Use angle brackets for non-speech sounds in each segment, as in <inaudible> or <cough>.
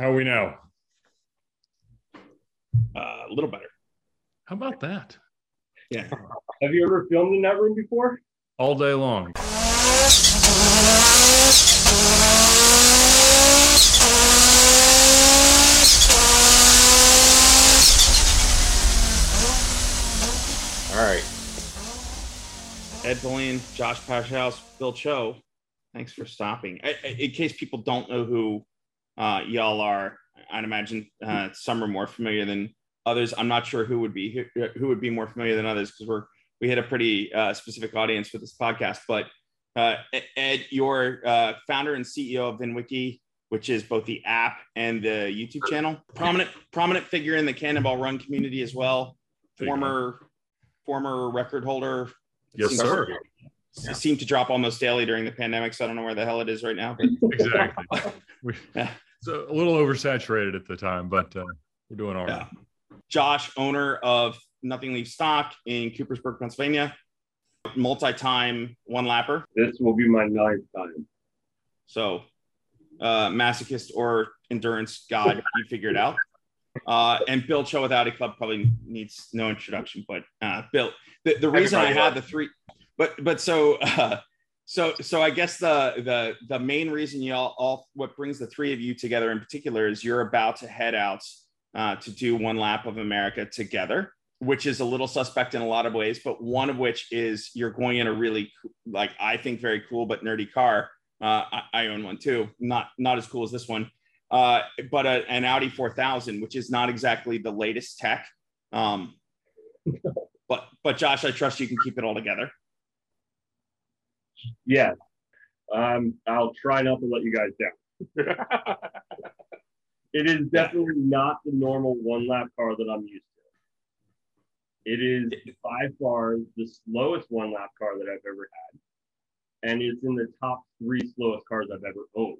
How we know? Uh, a little better. How about that? Yeah. Have you ever filmed in that room before? All day long. All right. Ed Bolian, Josh Pashouse, Bill Cho, thanks for stopping. I, I, in case people don't know who uh, y'all are, I'd imagine uh, some are more familiar than others. I'm not sure who would be who, who would be more familiar than others because we're we hit a pretty uh, specific audience for this podcast. But uh, Ed, you're uh, founder and CEO of VINwiki, which is both the app and the YouTube channel. Prominent prominent figure in the Cannonball Run community as well. Former former record holder. Yes, sir. It seemed to drop almost daily during the pandemic, so I don't know where the hell it is right now. But Exactly. <laughs> We, it's a little oversaturated at the time, but uh, we're doing all right. Yeah. Josh, owner of Nothing Leaves Stock in Coopersburg, Pennsylvania, multi-time one lapper. This will be my ninth time. So, uh, masochist or endurance god, <laughs> you figure it out. Uh, and Bill Cho with Audi Club probably needs no introduction, but uh, Bill, the, the reason I had the three, but but so <laughs> uh, so so I guess the the the main reason y'all all what brings the three of you together in particular is you're about to head out uh, to do one lap of America together, which is a little suspect in a lot of ways, but one of which is you're going in a really like I think very cool but nerdy car. Uh, I, I own one too, not not as cool as this one uh, but a, an Audi 4000, which is not exactly the latest tech. Um, <laughs> but but Josh, I trust you can keep it all together. Yes. Um, I'll try not to let you guys down. <laughs> it is definitely not the normal one lap car that I'm used to. It is by far the slowest one lap car that I've ever had. And it's in the top three slowest cars I've ever owned.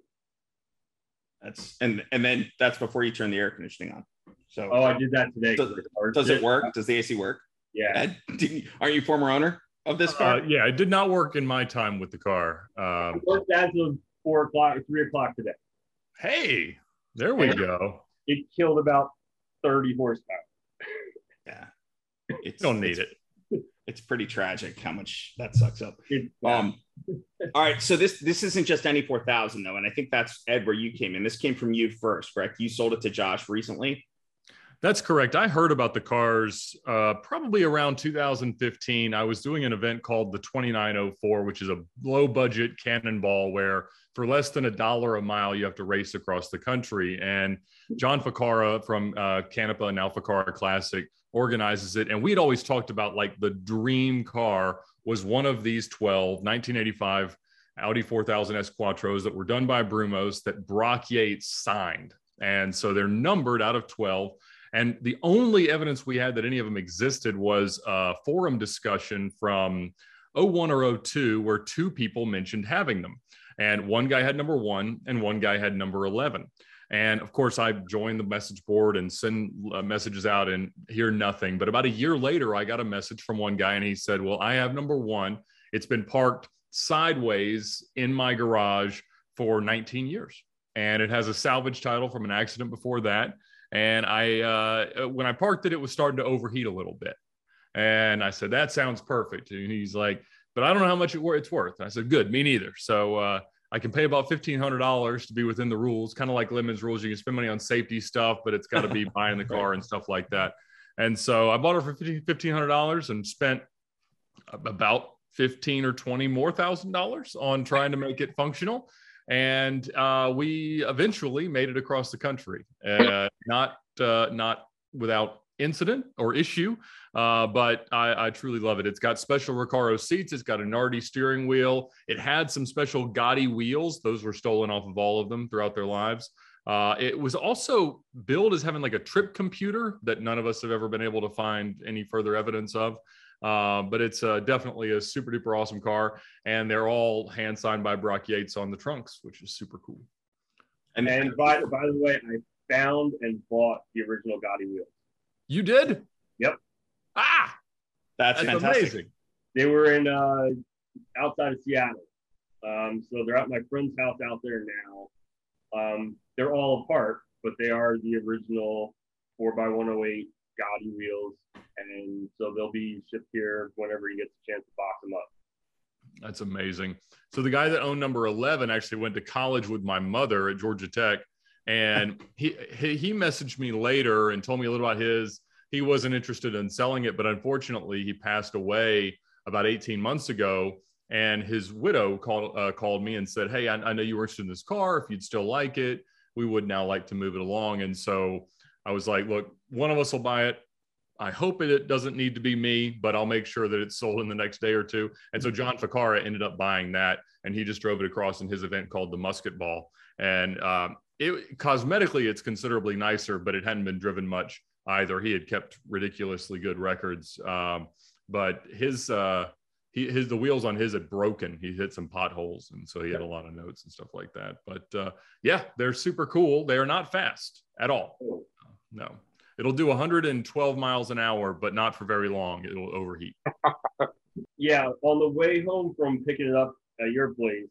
That's and and then that's before you turn the air conditioning on. So Oh, I did that today. Does- does it work? Does the AC work? Yeah. Ed, you- aren't you former owner of this car? Uh, yeah, it did not work in my time with the car. Um, It worked as of four o'clock or three o'clock today. hey, there we go. It killed about 30 horsepower. yeah, <laughs> it's, Don't need it's, it. It's pretty tragic how much that sucks up. Um, <laughs> all right, so this this isn't just any four thousand though, and I think that's Ed where you came in. This came from you first, correct? You sold it to Josh recently. That's correct. I heard about the cars uh, probably around 2015. I was doing an event called the 2904, which is a low budget cannonball where for less than a dollar a mile, you have to race across the country. And John Ficara from uh, Canepa and Alpha Car Classic organizes it. And we'd always talked about like the dream car was one of these 12 1985 Audi 4000 S Quattros that were done by Brumos that Brock Yates signed. And so they're numbered out of 12. And the only evidence we had that any of them existed was a forum discussion from 01 or 02, where two people mentioned having them. And one guy had number one, and one guy had number 11. And of course, I joined the message board and send uh, messages out and hear nothing. But about a year later, I got a message from one guy, and he said, Well, I have number one. It's been parked sideways in my garage for 19 years. And it has a salvage title from an accident before that and I uh, when I parked it, it was starting to overheat a little bit. And I said, "That sounds perfect." And he's like, "But I don't know how much it, it's worth." And I said, "Good, me neither." So uh, I can pay about fifteen hundred dollars to be within the rules, kind of like Lemon's rules. You can spend money on safety stuff, but it's got to be <laughs> buying the car and stuff like that. And so I bought it for fifteen hundred dollars and spent about fifteen or twenty more thousand dollars on trying to make it functional and uh, we eventually made it across the country. Uh, not uh, not without incident or issue, uh, but I, I, truly love it. It's got special Recaro seats. It's got a Nardi steering wheel. It had some special Gotti wheels. Those were stolen off of all of them throughout their lives. Uh, it was also billed as having like a trip computer that none of us have ever been able to find any further evidence of. Uh, but it's uh, definitely a super duper awesome car, and they're all hand signed by Brock Yates on the trunks, which is super cool. And, and by, by the way, I found and bought the original Gotti wheels. You did? Yep. Ah, that's, that's fantastic. amazing. They were in uh, outside of Seattle, um, so they're at my friend's house out there now. Um, they're all apart, but they are the original 4x108 Gotti wheels. And so they'll be shipped here whenever he gets a chance to box them up. That's amazing. So the guy that owned number 11 actually went to college with my mother at Georgia Tech. And <laughs> he, he, he messaged me later and told me a little about his. He wasn't interested in selling it, but unfortunately, he passed away about 18 months ago. And his widow called uh, called me and said, "Hey, I, I know you were interested in this car. If you'd still like it, we would now like to move it along." And so I was like, "Look, one of us will buy it. I hope it doesn't need to be me, but I'll make sure that it's sold in the next day or two. And so John Ficara ended up buying that, and he just drove it across in his event called the Musket Ball. And um, it cosmetically, it's considerably nicer, but it hadn't been driven much either. He had kept ridiculously good records, um, but his uh, he his the wheels on his had broken. He hit some potholes, and so he had a lot of notes and stuff like that. But uh, yeah, they're super cool. They are not fast at all. No, it'll do 112 miles an hour, but not for very long. It'll overheat. <laughs> yeah, on the way home from picking it up at your place,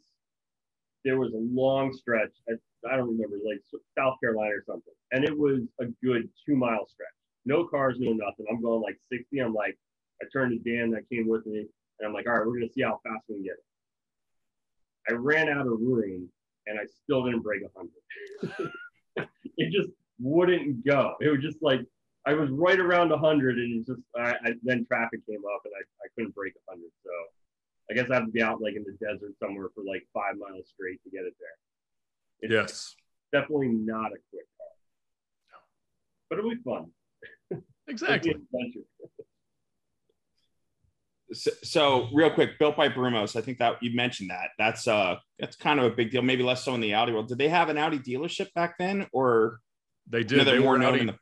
there was a long stretch. I, I don't remember, like South Carolina or something, and it was a good two mile stretch. No cars, no nothing. I'm going like 60. I'm like, I turned to Dan that came with me. And I'm like, all right, we're gonna see how fast we can get it. I ran out of room and I still didn't break a hundred. <laughs> it just wouldn't go. It was just like I was right around a hundred, and it just I, I, then traffic came up and I, I couldn't break a hundred. So I guess I have to be out like in the desert somewhere for like five miles straight to get it there. It's yes, definitely not a quick car, but it'll be fun. <laughs> Exactly. So, so, real quick, built by Brumos. I think that you mentioned that. That's uh that's kind of a big deal. Maybe less so in the Audi world. Did they have an Audi dealership back then, or they did? they, were known in the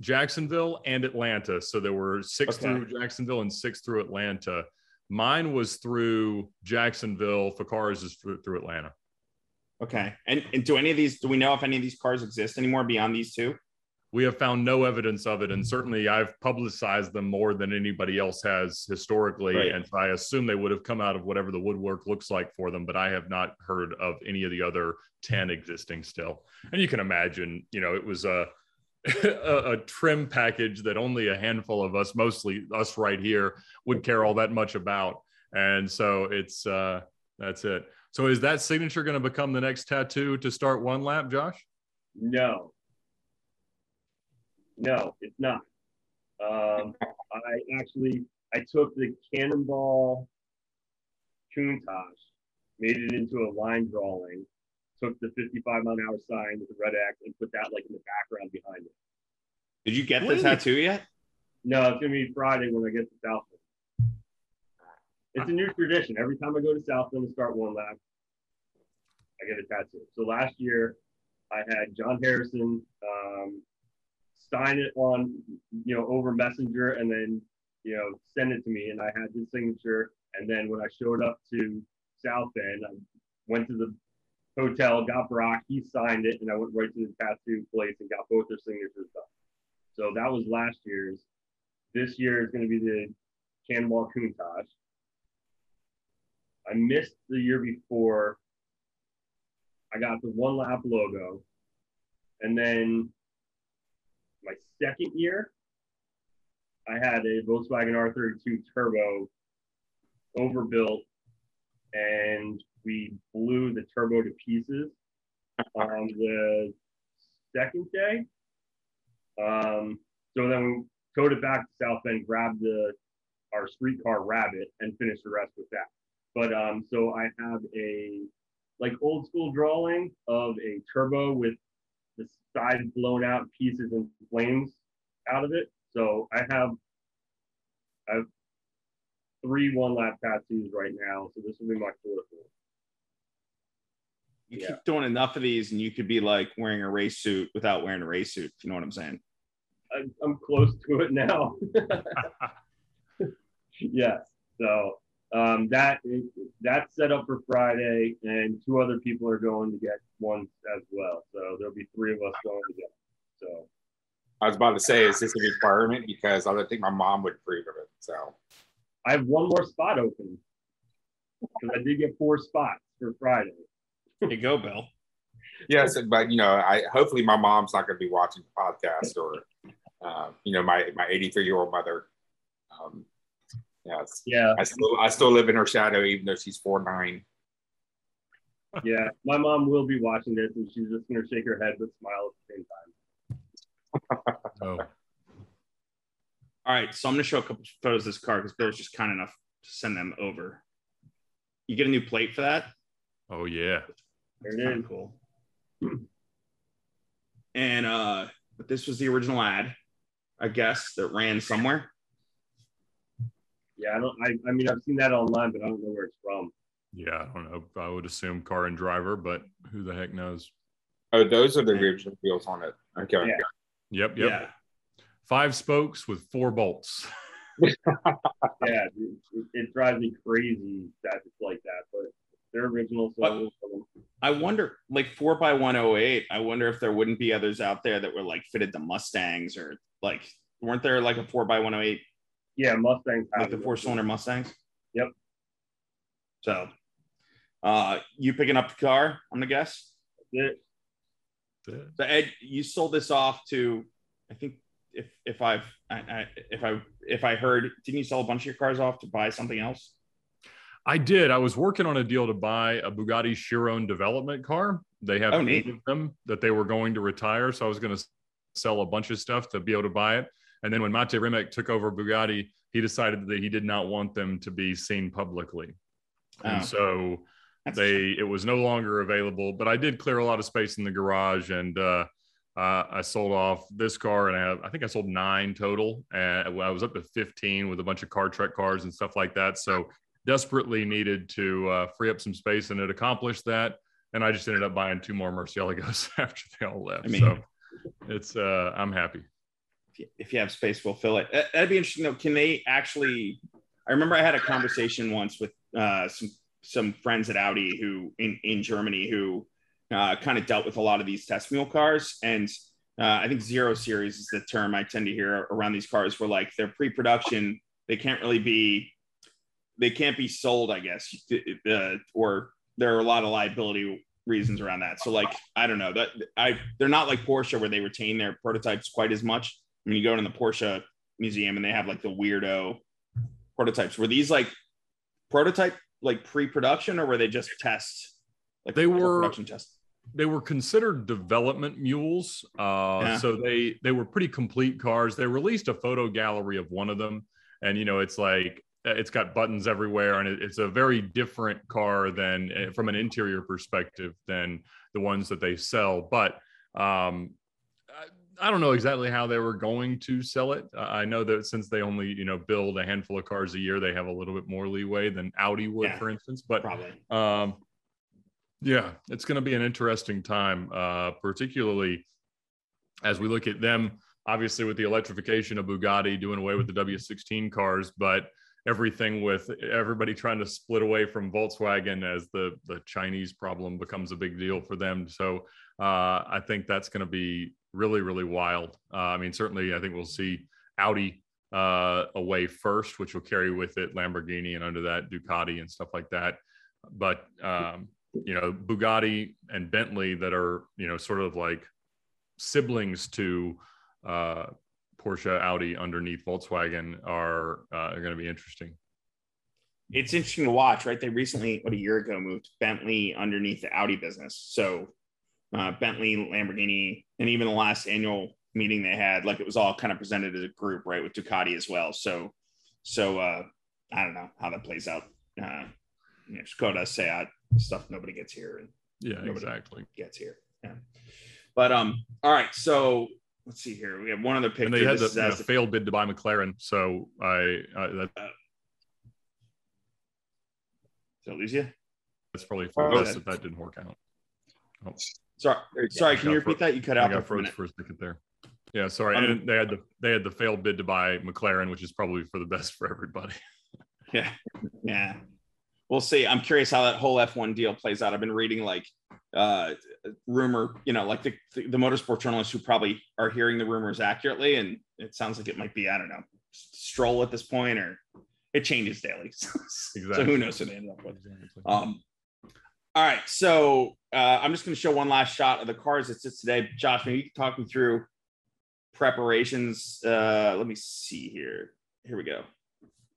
Jacksonville and Atlanta. So there were six okay. through Jacksonville and six through Atlanta. Mine was through Jacksonville. Ficara's is through, through Atlanta. Okay. And, and do any of these? Do we know if any of these cars exist anymore beyond these two? We have found no evidence of it. And certainly I've publicized them more than anybody else has historically. Right. And so I assume they would have come out of whatever the woodwork looks like for them, but I have not heard of any of the other 10 existing still. And you can imagine, you know, it was a, <laughs> a, a, trim package that only a handful of us, mostly us right here, would care all that much about. And so it's, uh, that's it. So is that signature going to become the next tattoo to start one lap, Josh? No, no, it's not. Um, I actually I took the Cannonball Countach, made it into a line drawing, took the 55 mile an hour sign with the red X and put that like in the background behind it. Did you get the tattoo yet? No, it's gonna be Friday when I get to South Bend. It's a new tradition. Every time I go to South Bend to start one lap, I get a tattoo. So last year I had John Harrison, um, sign it on, you know, over Messenger and then, you know, send it to me. And I had his signature. And then when I showed up to South Bend, I went to the hotel, got Brock, he signed it, and I went right to the tattoo place and got both their signatures done. So that was last year's. This year is going to be the Cannonball Countach. I missed the year before. I got the one lap logo. And then my second year, I had a Volkswagen R32 Turbo overbuilt, and we blew the turbo to pieces on the second day. Um, so then we towed it back to South Bend, grabbed the our streetcar Rabbit, and finished the rest with that. But um, so I have a like old school drawing of a turbo with the side blown out pieces and flames out of it. So I have I have three one lap tattoos right now. So this will be my fourth one. You yeah. keep doing enough of these, and you could be like wearing a race suit without wearing a race suit. If you know what I'm saying? I, I'm close to it now. <laughs> <laughs> yes. So um, that that's set up for Friday, and two other people are going to get one as well. So there'll be three of us going to together. So I was about to say, is this a requirement? Because I don't think my mom would approve of it. So I have one more spot open because I did get four spots for Friday. Here you go, Bill. yes, but you know, I hopefully my mom's not going to be watching the podcast or, uh, you know, my my 83 year old mother. Um, yes, Yeah, I still I still live in her shadow even though she's four nine. <laughs> yeah. My mom will be watching this, and she's just gonna shake her head but smile at the same time. <laughs> Oh, All right, so I'm gonna show a couple photos of this car because Bill's just kind enough to send them over. You get a new plate for that. oh yeah. There it Kinda cool. And uh, but this was the original ad, I guess, that ran somewhere. Yeah, I don't. I, I mean, I've seen that online, but I don't know where it's from. Yeah, I don't know. I would assume car and driver, but who the heck knows? Oh, those are the original wheels on it. Okay. Yeah. Yep, yep. Yeah. Five spokes with four bolts. <laughs> <laughs> Yeah, it, it, it drives me crazy that it's like that, but they're original. So I wonder, like four by one oh eight. I wonder if there wouldn't be others out there that were like fitted to Mustangs or like weren't there like a four by one oh eight yeah, Mustangs like the it. four cylinder Mustangs? Yep. So, uh, you picking up the car? I'm gonna guess. It- So Ed, you sold this off to, I think if if I've I, I, if I if I heard, didn't you sell a bunch of your cars off to buy something else? I did. I was working on a deal to buy a Bugatti Chiron development car. They have Oh, eight neat. of them that they were going to retire. So I was going to sell a bunch of stuff to be able to buy it. And then when Mate Rimac took over Bugatti, he decided that he did not want them to be seen publicly. And Oh. so That's they it was no longer available but i did clear a lot of space in the garage and uh, uh, i sold off this car and I, have, I think i sold nine total. And i was up to 15 with a bunch of car trek cars and stuff like that. So desperately needed to uh, free up some space and it accomplished that. And i just ended up buying two more murcielagos <laughs> after they all left. I mean- so it's uh, i'm happy if you, have space, we'll fill it. That- That'd be interesting though. Can they actually? I remember I had a conversation once with uh, some some friends at Audi who in in Germany who uh, kind of dealt with a lot of these test mule cars, and uh, I think zero series is the term I tend to hear around these cars. Where like they're pre-production, they can't really be, they can't be sold, I guess, uh, or there are a lot of liability reasons around that. So like I don't know that I they're not like Porsche where they retain their prototypes quite as much. Mean, you go in the Porsche museum and they have like the weirdo prototypes. Were these like prototype like pre-production or were they just tests? Like They were- production tests. they were considered development mules uh, Yeah. so they they were pretty complete cars they released a photo gallery of one of them and you know it's like uh, it's got buttons everywhere and it, it's a very different car than uh, from an interior perspective than the ones that they sell but um I, don't know exactly how they were going to sell it. Uh, I know that since they only, you know, build a handful of cars a year, they have a little bit more leeway than Audi would, Yeah. for instance. But Probably. um, yeah, it's going to be an interesting time, uh, particularly as we look at them. Obviously, with the electrification of Bugatti doing away with the W16 cars, but everything with everybody trying to split away from Volkswagen as the the Chinese problem becomes a big deal for them. So uh, I think that's going to be really really wild. Uh, I mean, certainly, I think we'll see Audi uh, away first, which will carry with it Lamborghini and under that Ducati and stuff like that. But um, you know, Bugatti and Bentley that are you know sort of like siblings to uh, Porsche, Audi underneath Volkswagen are uh, are going to be interesting. It's interesting to watch, right? They recently, what a year ago, moved Bentley underneath the Audi business. So uh, Bentley, Lamborghini, and even the last annual meeting they had, like it was all kind of presented as a group, right, with Ducati as well. So, so uh, I don't know how that plays out. Uh, you know, Skoda, Seat, stuff nobody gets here and Yeah, Nobody- exactly. gets here. Yeah. But um, all right. So let's see here. We have one other picture. And they had This the is you know, as- failed bid to buy McLaren, so I uh, that, Did I lose you? that's probably for Oh, us that that didn't work out. Oh, Sorry, sorry. Can you repeat that? You cut I out there got for a froze for a second there. Yeah, sorry. Um, and they had the they had the failed bid to buy McLaren, which is probably for the best for everybody. <laughs> Yeah, yeah. We'll see. I'm curious how that whole F1 deal plays out. I've been reading like uh rumor, you know, like the, the the motorsport journalists who probably are hearing the rumors accurately, and it sounds like it might be I don't know stroll at this point, or it changes daily. <laughs> so Exactly. who knows what they end up with. Um, All right, so uh, I'm just going to show one last shot of the cars that sits today. Josh, maybe you can talk me through preparations. Uh, let me see here. Here we go.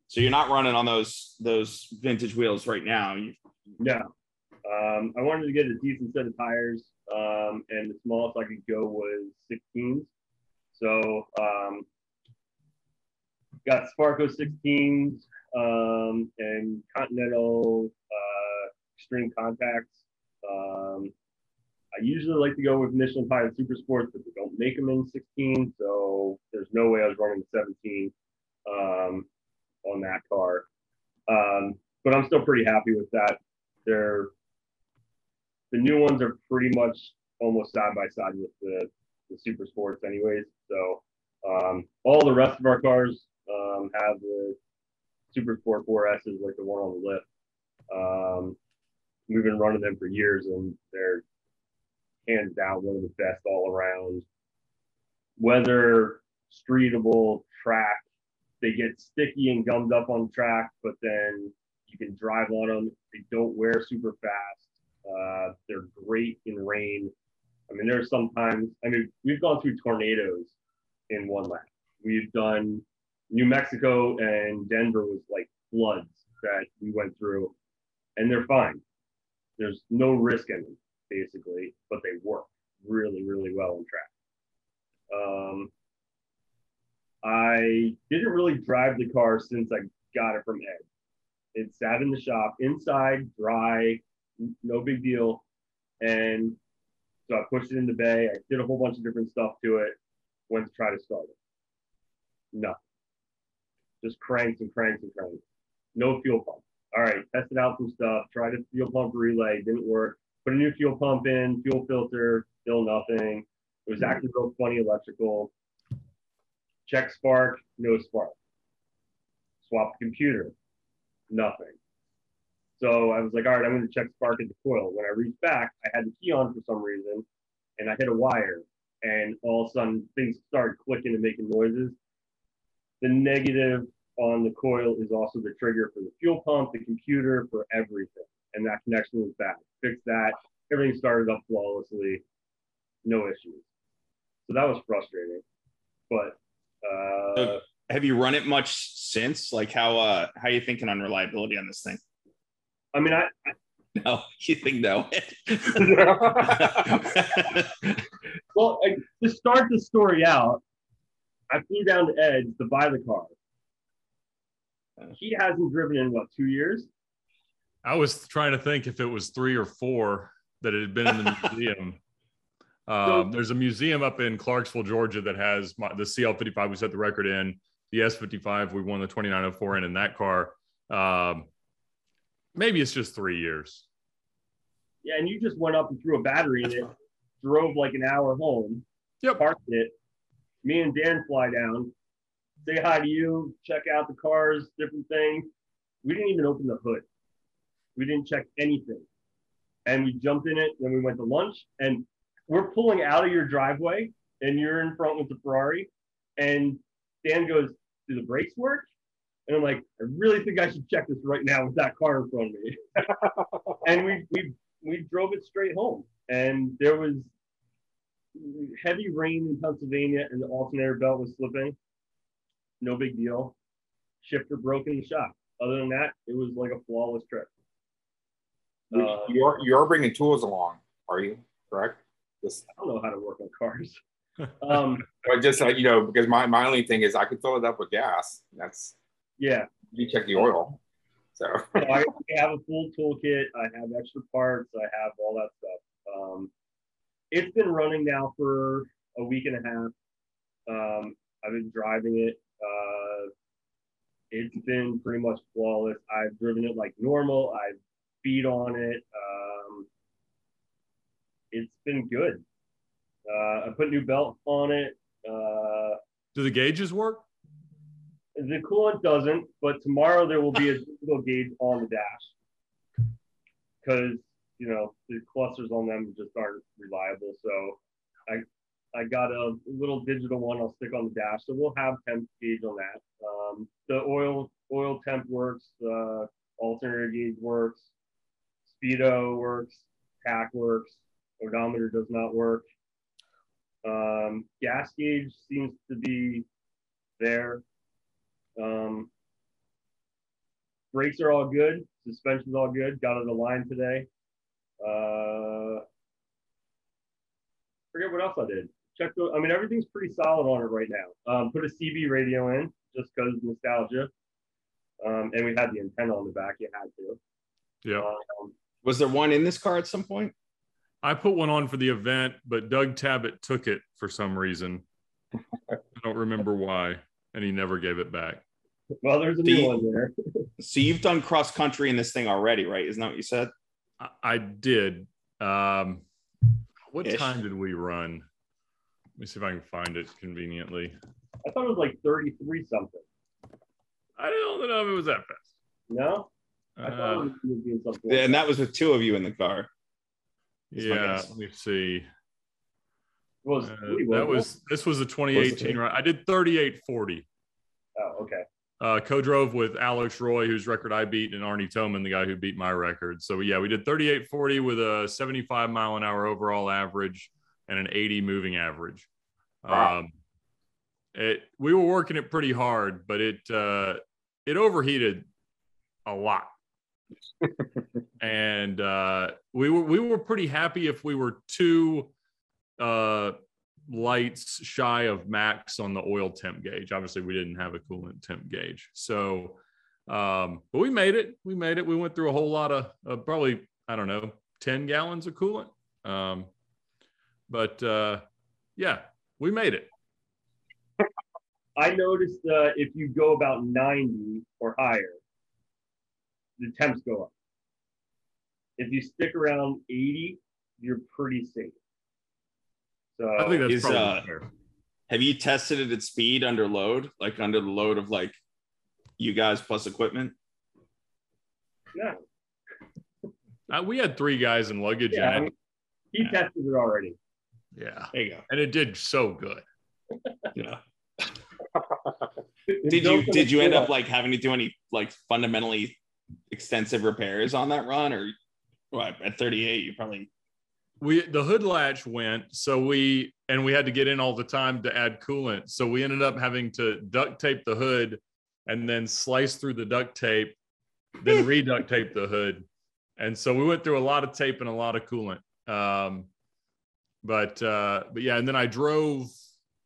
So you're not running on those those vintage wheels right now. You, No. Um, I wanted to get a decent set of tires, um, and the smallest I could go was 16s. So um, got Sparco 16s um, and Continental uh, Extreme Contacts. Um, I usually like to go with Michelin Pilot Super Sports, but they don't make them in 16, so there's no way I was running the 17 um, on that car. Um, but I'm still pretty happy with that. They're the new ones are pretty much almost side by side with the, the super sports anyways. So um, all the rest of our cars um, have the super sport 4S is like the one on the lift. Um, we've been running them for years and they're hands down one of the best all around. Weather, streetable, track, they get sticky and gummed up on track, but then you can drive on them. They don't wear super fast. Uh, they're great in rain. I mean, there's sometimes, I mean, we've gone through tornadoes in one lap. We've done New Mexico and Denver was like floods that we went through, and they're fine. There's no risk in them, basically, but they work really, really well on track. Um, I didn't really drive the car since I got it from Ed. It sat in the shop inside, dry, no big deal. And so I pushed it in the bay. I did a whole bunch of different stuff to it. Went to try to start it. Nothing. Just cranks and cranks and cranks. No fuel pump. All right, tested out some stuff. Tried a fuel pump relay, didn't work. Put a new fuel pump in, fuel filter, still nothing. It was acting real funny electrical. Check spark, no spark. Swap the computer, nothing. So I was like, all right, I'm going to check spark at the coil. When I reached back, I had the key on for some reason, and I hit a wire, and all of a sudden things started clicking and making noises. The negative on the coil is also the trigger for the fuel pump, the computer, for everything, and that connection was bad. Fixed that. Everything started up flawlessly, no issues. So that was frustrating, but. Uh, have you run it much since? Like how uh how you thinking on reliability on this thing? I mean, I, I No, <laughs> you think no? <laughs> well, I, to start the story out, I flew down to Ed's to buy the car. He hasn't driven in what two years? I was trying to think if it was three or four that it had been in the <laughs> museum. Um, there's a museum up in Cartersville, Georgia, that has my, the CL55 we set the record in, the S55 we won the 2904 in in that car. Um, maybe it's just three years. Yeah, and you just went up and threw a battery in it, drove like an hour home, Yep. parked it. Me and Dan fly down, say hi to you, check out the cars, different things. We didn't even open the hood. We didn't check anything. And we jumped in it, then we went to lunch, and we're pulling out of your driveway, and you're in front with the Ferrari. And Dan goes, Do the brakes work? And I'm like, I really think I should check this right now with that car in front of me. <laughs> and we we we drove it straight home. And there was heavy rain in Pennsylvania and the alternator belt was slipping. No big deal. Shifter broke in the shop. Other than that, it was like a flawless trip. Uh, you are you are bringing tools along, are you? Correct. Just, I don't know how to work on cars. <laughs> Um, but just like you know, because my, my only thing is I could fill it up with gas. That's yeah, you check the oil. So <laughs> so I have a full toolkit. I have extra parts. I have all that stuff. Um, it's been running now for a week and a half. Um, I've been driving it. Uh, it's been pretty much flawless. I've driven it like normal. I've beat on it. Um, it's been good. Uh, I put new belt on it. Uh, Do the gauges work? the coolant doesn't, but tomorrow there will be a <laughs> digital gauge on the dash because you know the clusters on them just aren't reliable. So I I got a little digital one I'll stick on the dash. So we'll have temp gauge on that. Um, the oil oil temp works. Uh, alternator gauge works. speedo works, tach works, odometer does not work. Um, gas gauge seems to be there. Um, brakes are all good. Suspension's all good. Got it aligned today. Uh, forget what else I did. Check the. I mean, everything's pretty solid on it right now. Um, put a CB radio in just because nostalgia. Um, and we had the antenna on the back. You had to. Yeah. Um, Was there one in this car at some point? I put one on for the event, but Doug Tabbutt took it for some reason. I don't remember why, and he never gave it back. well, there's a The- new one there. <laughs> So you've done cross country in this thing already, right? Isn't that what you said? I, I did. Um, what Ish. time did we run? Let me see if I can find it conveniently. I thought it was like 33 something. I don't know if it was that fast. No, I thought it Uh, was gonna something. Yeah, like and that was with two of you in the car. That's yeah, let me see. It was Uh, that wasn't this was a 2018 run. I did 3840. Oh, okay. Uh, co-drove with Alex Roy, whose record I beat, and Arne Toman, the guy who beat my record. So yeah, we did 3840 with a 75 mile an hour overall average and an 80 moving average. Wow. Um, it we were working it pretty hard, but it uh, it overheated a lot. <laughs> and uh, we were we were pretty happy if we were two uh, lights shy of max on the oil temp gauge. Obviously, we didn't have a coolant temp gauge, so um, but we made it. We made it. We went through a whole lot of uh, probably I don't know ten gallons of coolant, um, but uh, yeah, we made it. I noticed uh, if you go about 90 or higher, the temps go up. If you stick around 80, you're pretty safe. So I think that's Is, probably uh, fair. Have you tested it at speed under load, like under the load of like you guys plus equipment? yeah, Uh, we had three guys in luggage, yeah. I and mean, he Yeah. tested it already. It, yeah, There you go. and it did so good. <laughs> Yeah. Did you did you end up like having to do any like fundamentally extensive repairs on that run, or what? At 38, you probably we the hood latch went so we and we had to get in all the time to add coolant so we ended up having to duct tape the hood and then slice through the duct tape then <laughs> re-duct tape the hood and so we went through a lot of tape and a lot of coolant um, but uh, but yeah and then i drove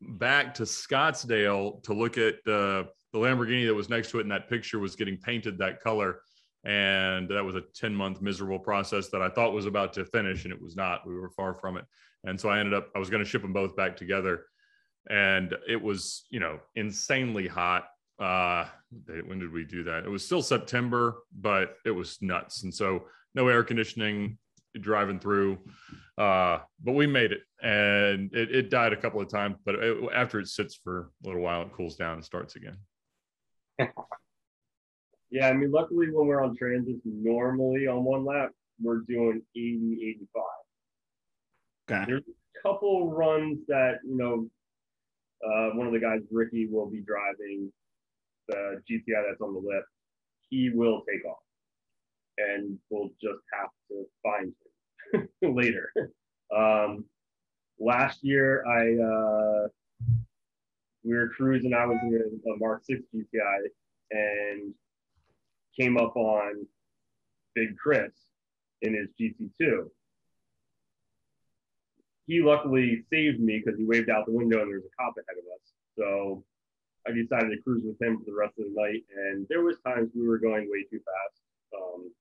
back to scottsdale to look at uh, the lamborghini that was next to it and that picture was getting painted that color. And that was a 10 month miserable process that i thought was about to finish and it was not. We were far from it. And so i ended up i was going to ship them both back together. And it was you know insanely hot. Uh when did we do that? It was still september but it was nuts. And so no air conditioning driving through uh but we made it and it, it died a couple of times but it, after it sits for a little while it cools down and starts again <laughs> Yeah, I mean, luckily when we're on transits, normally on one lap, we're doing 80, 85. okay. There's a couple runs that, you know, uh, one of the guys, Ricky, will be driving the GTI that's on the lip. He will take off and we'll just have to find him <laughs> later. Um, last year, I, uh, we were cruising, I was in a Mark 6 GTI and came up on Big Chris in his GT2. He luckily saved me because he waved out the window and there was a cop ahead of us. So I decided to cruise with him for the rest of the night. And there was times we were going way too fast. Um,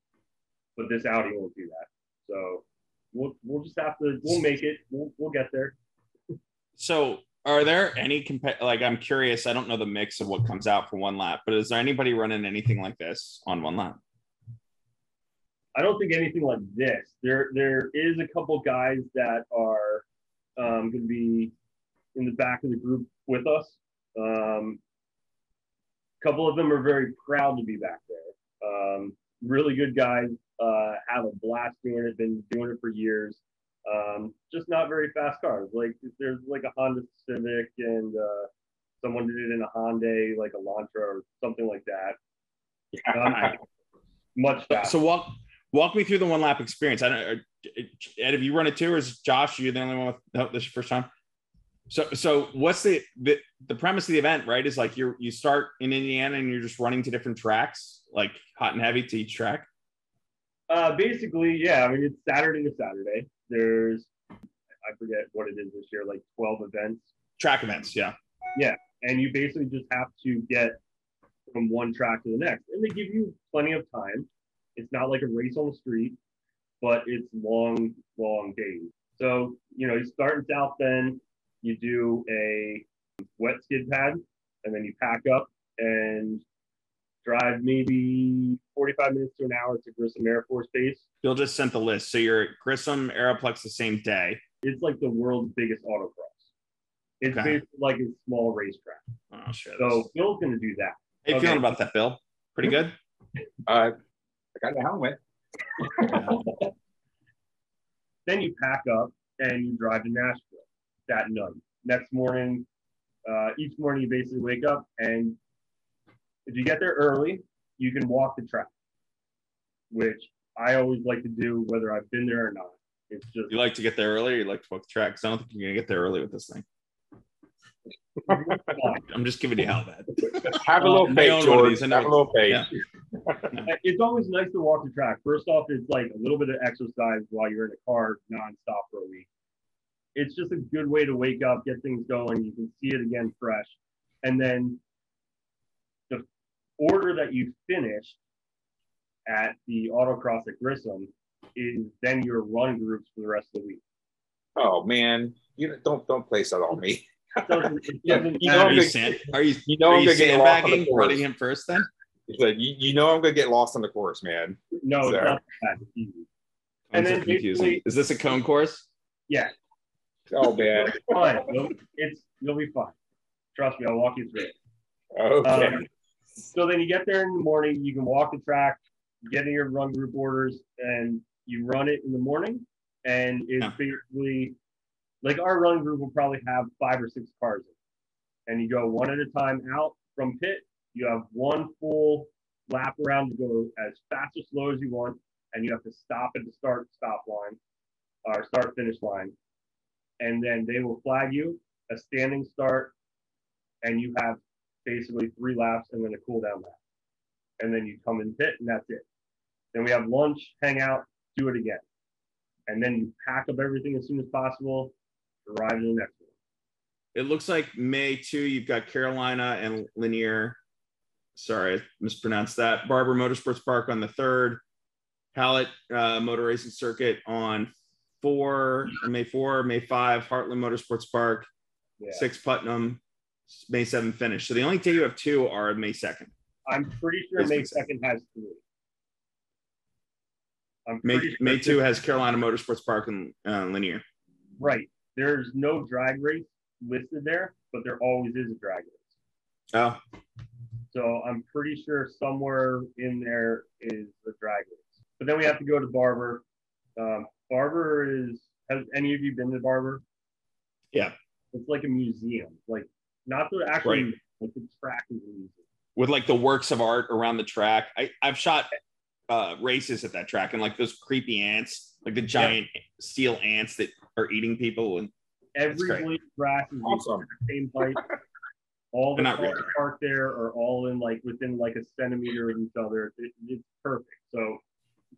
but this Audi won't do that. So we'll we'll just have to we'll make it. We'll we'll get there. So, are there any compa- like I'm curious? I don't know the mix of what comes out for one lap, but is there anybody running anything like this on one lap? I don't think anything like this. There there is a couple guys that are um, going to be in the back of the group with us. Um, a couple of them are very proud to be back there. Um, really good guys. Uh, have a blast doing it. Been doing it for years. Um, just not very fast cars. Like there's like a Honda Civic and uh, someone did it in a Hyundai, like a Elantra or something like that. Um, much faster. So walk walk me through the one lap experience. I don't. Ed, have you run it too, or is Josh you the only one with no, this is your first time? So, so what's the, the the premise of the event? Right, is like you're you start in Indiana and you're just running to different tracks, like hot and heavy to each track. Uh, basically, yeah. I mean, it's Saturday to Saturday. There's, I forget what it is this year, like 12 events. Track events, yeah. Yeah, and you basically just have to get from one track to the next, and they give you plenty of time. It's not like a race on the street, but it's long, long days. So you know, you start in South Bend, you do a wet skid pad, and then you pack up and drive maybe 45 minutes to an hour to Grissom Air Force Base. Bill just sent the list. So you're at Grissom Aeroplex the same day. It's like the world's biggest autocross. It's Okay. basically like a small racetrack. Oh shit. So Bill's going to do that. How you okay. feeling about that, Bill? Pretty good. <laughs> Uh, I got the helmet. <laughs> Then you pack up and you drive to Nashville that night. Next morning, uh, each morning you basically wake up and if you get there early, you can walk the track, which I always like to do whether I've been there or not. It's just You like to get there early. Or you like to walk the track. 'Cause I don't think you're gonna get there early with this thing. <laughs> I'm just giving you hell, man. Have a Uh, little they own faith, one George. these, I know Have a little faith. Yeah. <laughs> it's always nice to walk the track. First off, it's like a little bit of exercise while you're in a car nonstop for a week. It's just a good way to wake up, get things going. You can see it again fresh. And then the order that you finished at the autocross at Grissom is then your run groups for the rest of the week. Oh man, you don't don't place that on me. It doesn't, it <laughs> Yeah, you know Are you, sand, are you, You know are I'm you gonna get lost on the sandbagging, course. running him first then? It's like, you, you know I'm gonna get lost on the course, man. no, it's not that easy. And then are confusing. Is this a cone course? Oh man. It's fine. You'll, it's you'll be fine. Trust me, I'll walk you through it. Okay. Um, so then you get there in the morning, you can walk the track, get in your run group orders, and you run it in the morning. And it's Yeah. basically like our run group will probably have five or six cars in. And you go one at a time out from pit. You have one full lap around to go as fast or slow as you want, and you have to stop at the start stop line or start finish line. And then they will flag you a standing start, and you have basically three laps and then a cool down lap. And then you come in pit and that's it. Then we have lunch, hang out, do it again. And then you pack up everything as soon as possible, arrive to the next one. It looks like May 2, you've got Carolina and Linear. Sorry, I mispronounced that. Barber Motorsports Park on the third. Hallett uh, Motor Racing Circuit on four, May 4, May 5, Heartland Motorsports Park, Yeah. six Putnam, May 7 finish. So the only day you have two are May 2nd. I'm pretty sure May 2nd has three. I'm May, sure May 2 has Carolina Motorsports Park and uh, Linear. Right. There's no drag race listed there, but there always is a drag race. Oh, So I'm pretty sure somewhere in there is the drag race. But then we have to go to Barber. Um, Barber is. Has any of you been to Barber? Yeah. It's like a museum. Like not the actually Right. like the track is a museum. with like the works of art around the track. I, I've shot uh, races at that track and like those creepy ants, like the giant steel ants that are eating people. And Every great. blade of grass is Awesome. the same height. <laughs> All the They're cars really. parked there are all in like within like a centimeter of each other. It, it's perfect. So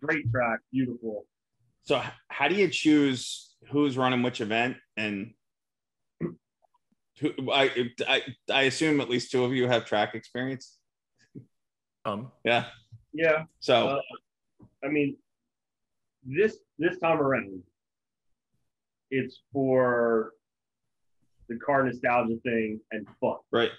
great track, beautiful. So, how do you choose who's running which event? And who, I, I, I assume at least two of you have track experience. Um, Yeah. Yeah, So, Uh, I mean, this this time around, it's for the car nostalgia thing and fun. right.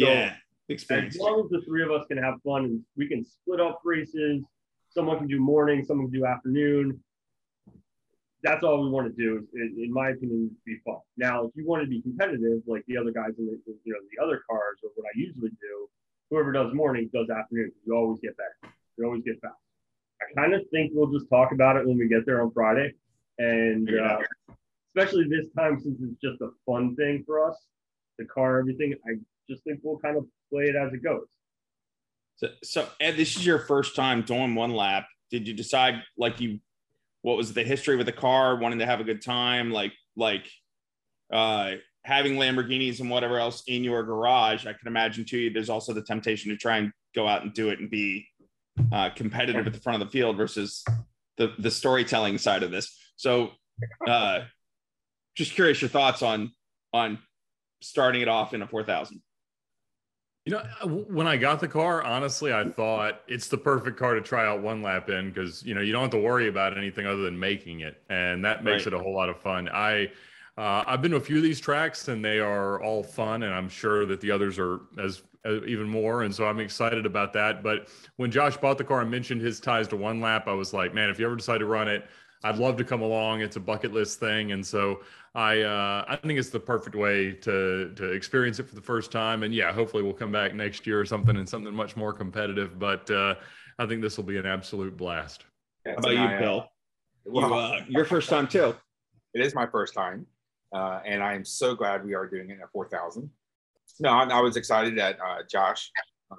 So, yeah. As Experience. long as the three of us can have fun and we can split up races, someone can do morning, someone can do afternoon. That's all we want to do, in, in my opinion, be fun. Now, if you want to be competitive, like the other guys in the you know the other cars, or what I usually do, whoever does morning does afternoon. You always get better. You always get fast. I kind of think we'll just talk about it when we get there on Friday, and uh, especially this time since it's just a fun thing for us, the car, everything. I just think we'll kind of play it as it goes. So, so Ed, this is your first time doing one lap did you decide like you what was the history with the car, wanting to have a good time, like like uh having Lamborghinis and whatever else in your garage, I can imagine too. You there's also the temptation to try and go out and do it and be uh, competitive at the front of the field versus the the storytelling side of this. So, uh, just curious your thoughts on on starting it off in a four thousand. You know, when I got the car, honestly, I thought it's the perfect car to try out one lap in because you know you don't have to worry about anything other than making it, and that makes right. it a whole lot of fun. I uh, I've been to a few of these tracks, and they are all fun, and I'm sure that the others are as, as even more. And so I'm excited about that. But when Josh bought the car and mentioned his ties to one lap, I was like, man, if you ever decide to run it, I'd love to come along. It's a bucket list thing, and so I uh, I think it's the perfect way to to experience it for the first time. And yeah, hopefully we'll come back next year or something and something much more competitive. But uh, I think this will be an absolute blast. How about you, uh, Bill? Well, you, uh, your first time too. <laughs> It is my first time, uh, and I am so glad we are doing it at four thousand. No, I, I, was excited that uh, Josh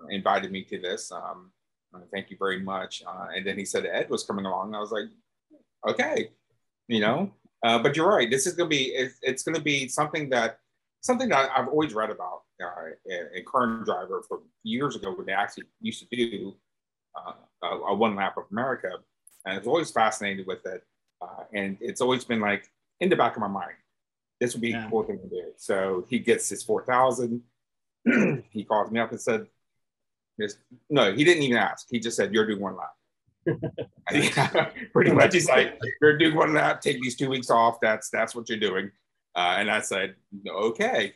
invited me to this. Um, thank you very much. and then he said Ed was coming along. I was like, okay, you know. Uh, but you're right. This is going to be it's, it's going to be something that something that I've always read about uh, in, Driver from years ago when they actually used to do uh, a, a, one lap of America, and I was always fascinated with it. Uh, and it's always been like in the back of my mind, this would be yeah. a cool thing to do. So he gets his four thousand. <clears throat> he calls me up and said, "No, he didn't even ask. He just said, "You're doing one lap." <laughs> yeah, pretty much. He's like, "You're doing one lap. Take these two weeks off. That's that's what you're doing." Uh, and I said, "Okay."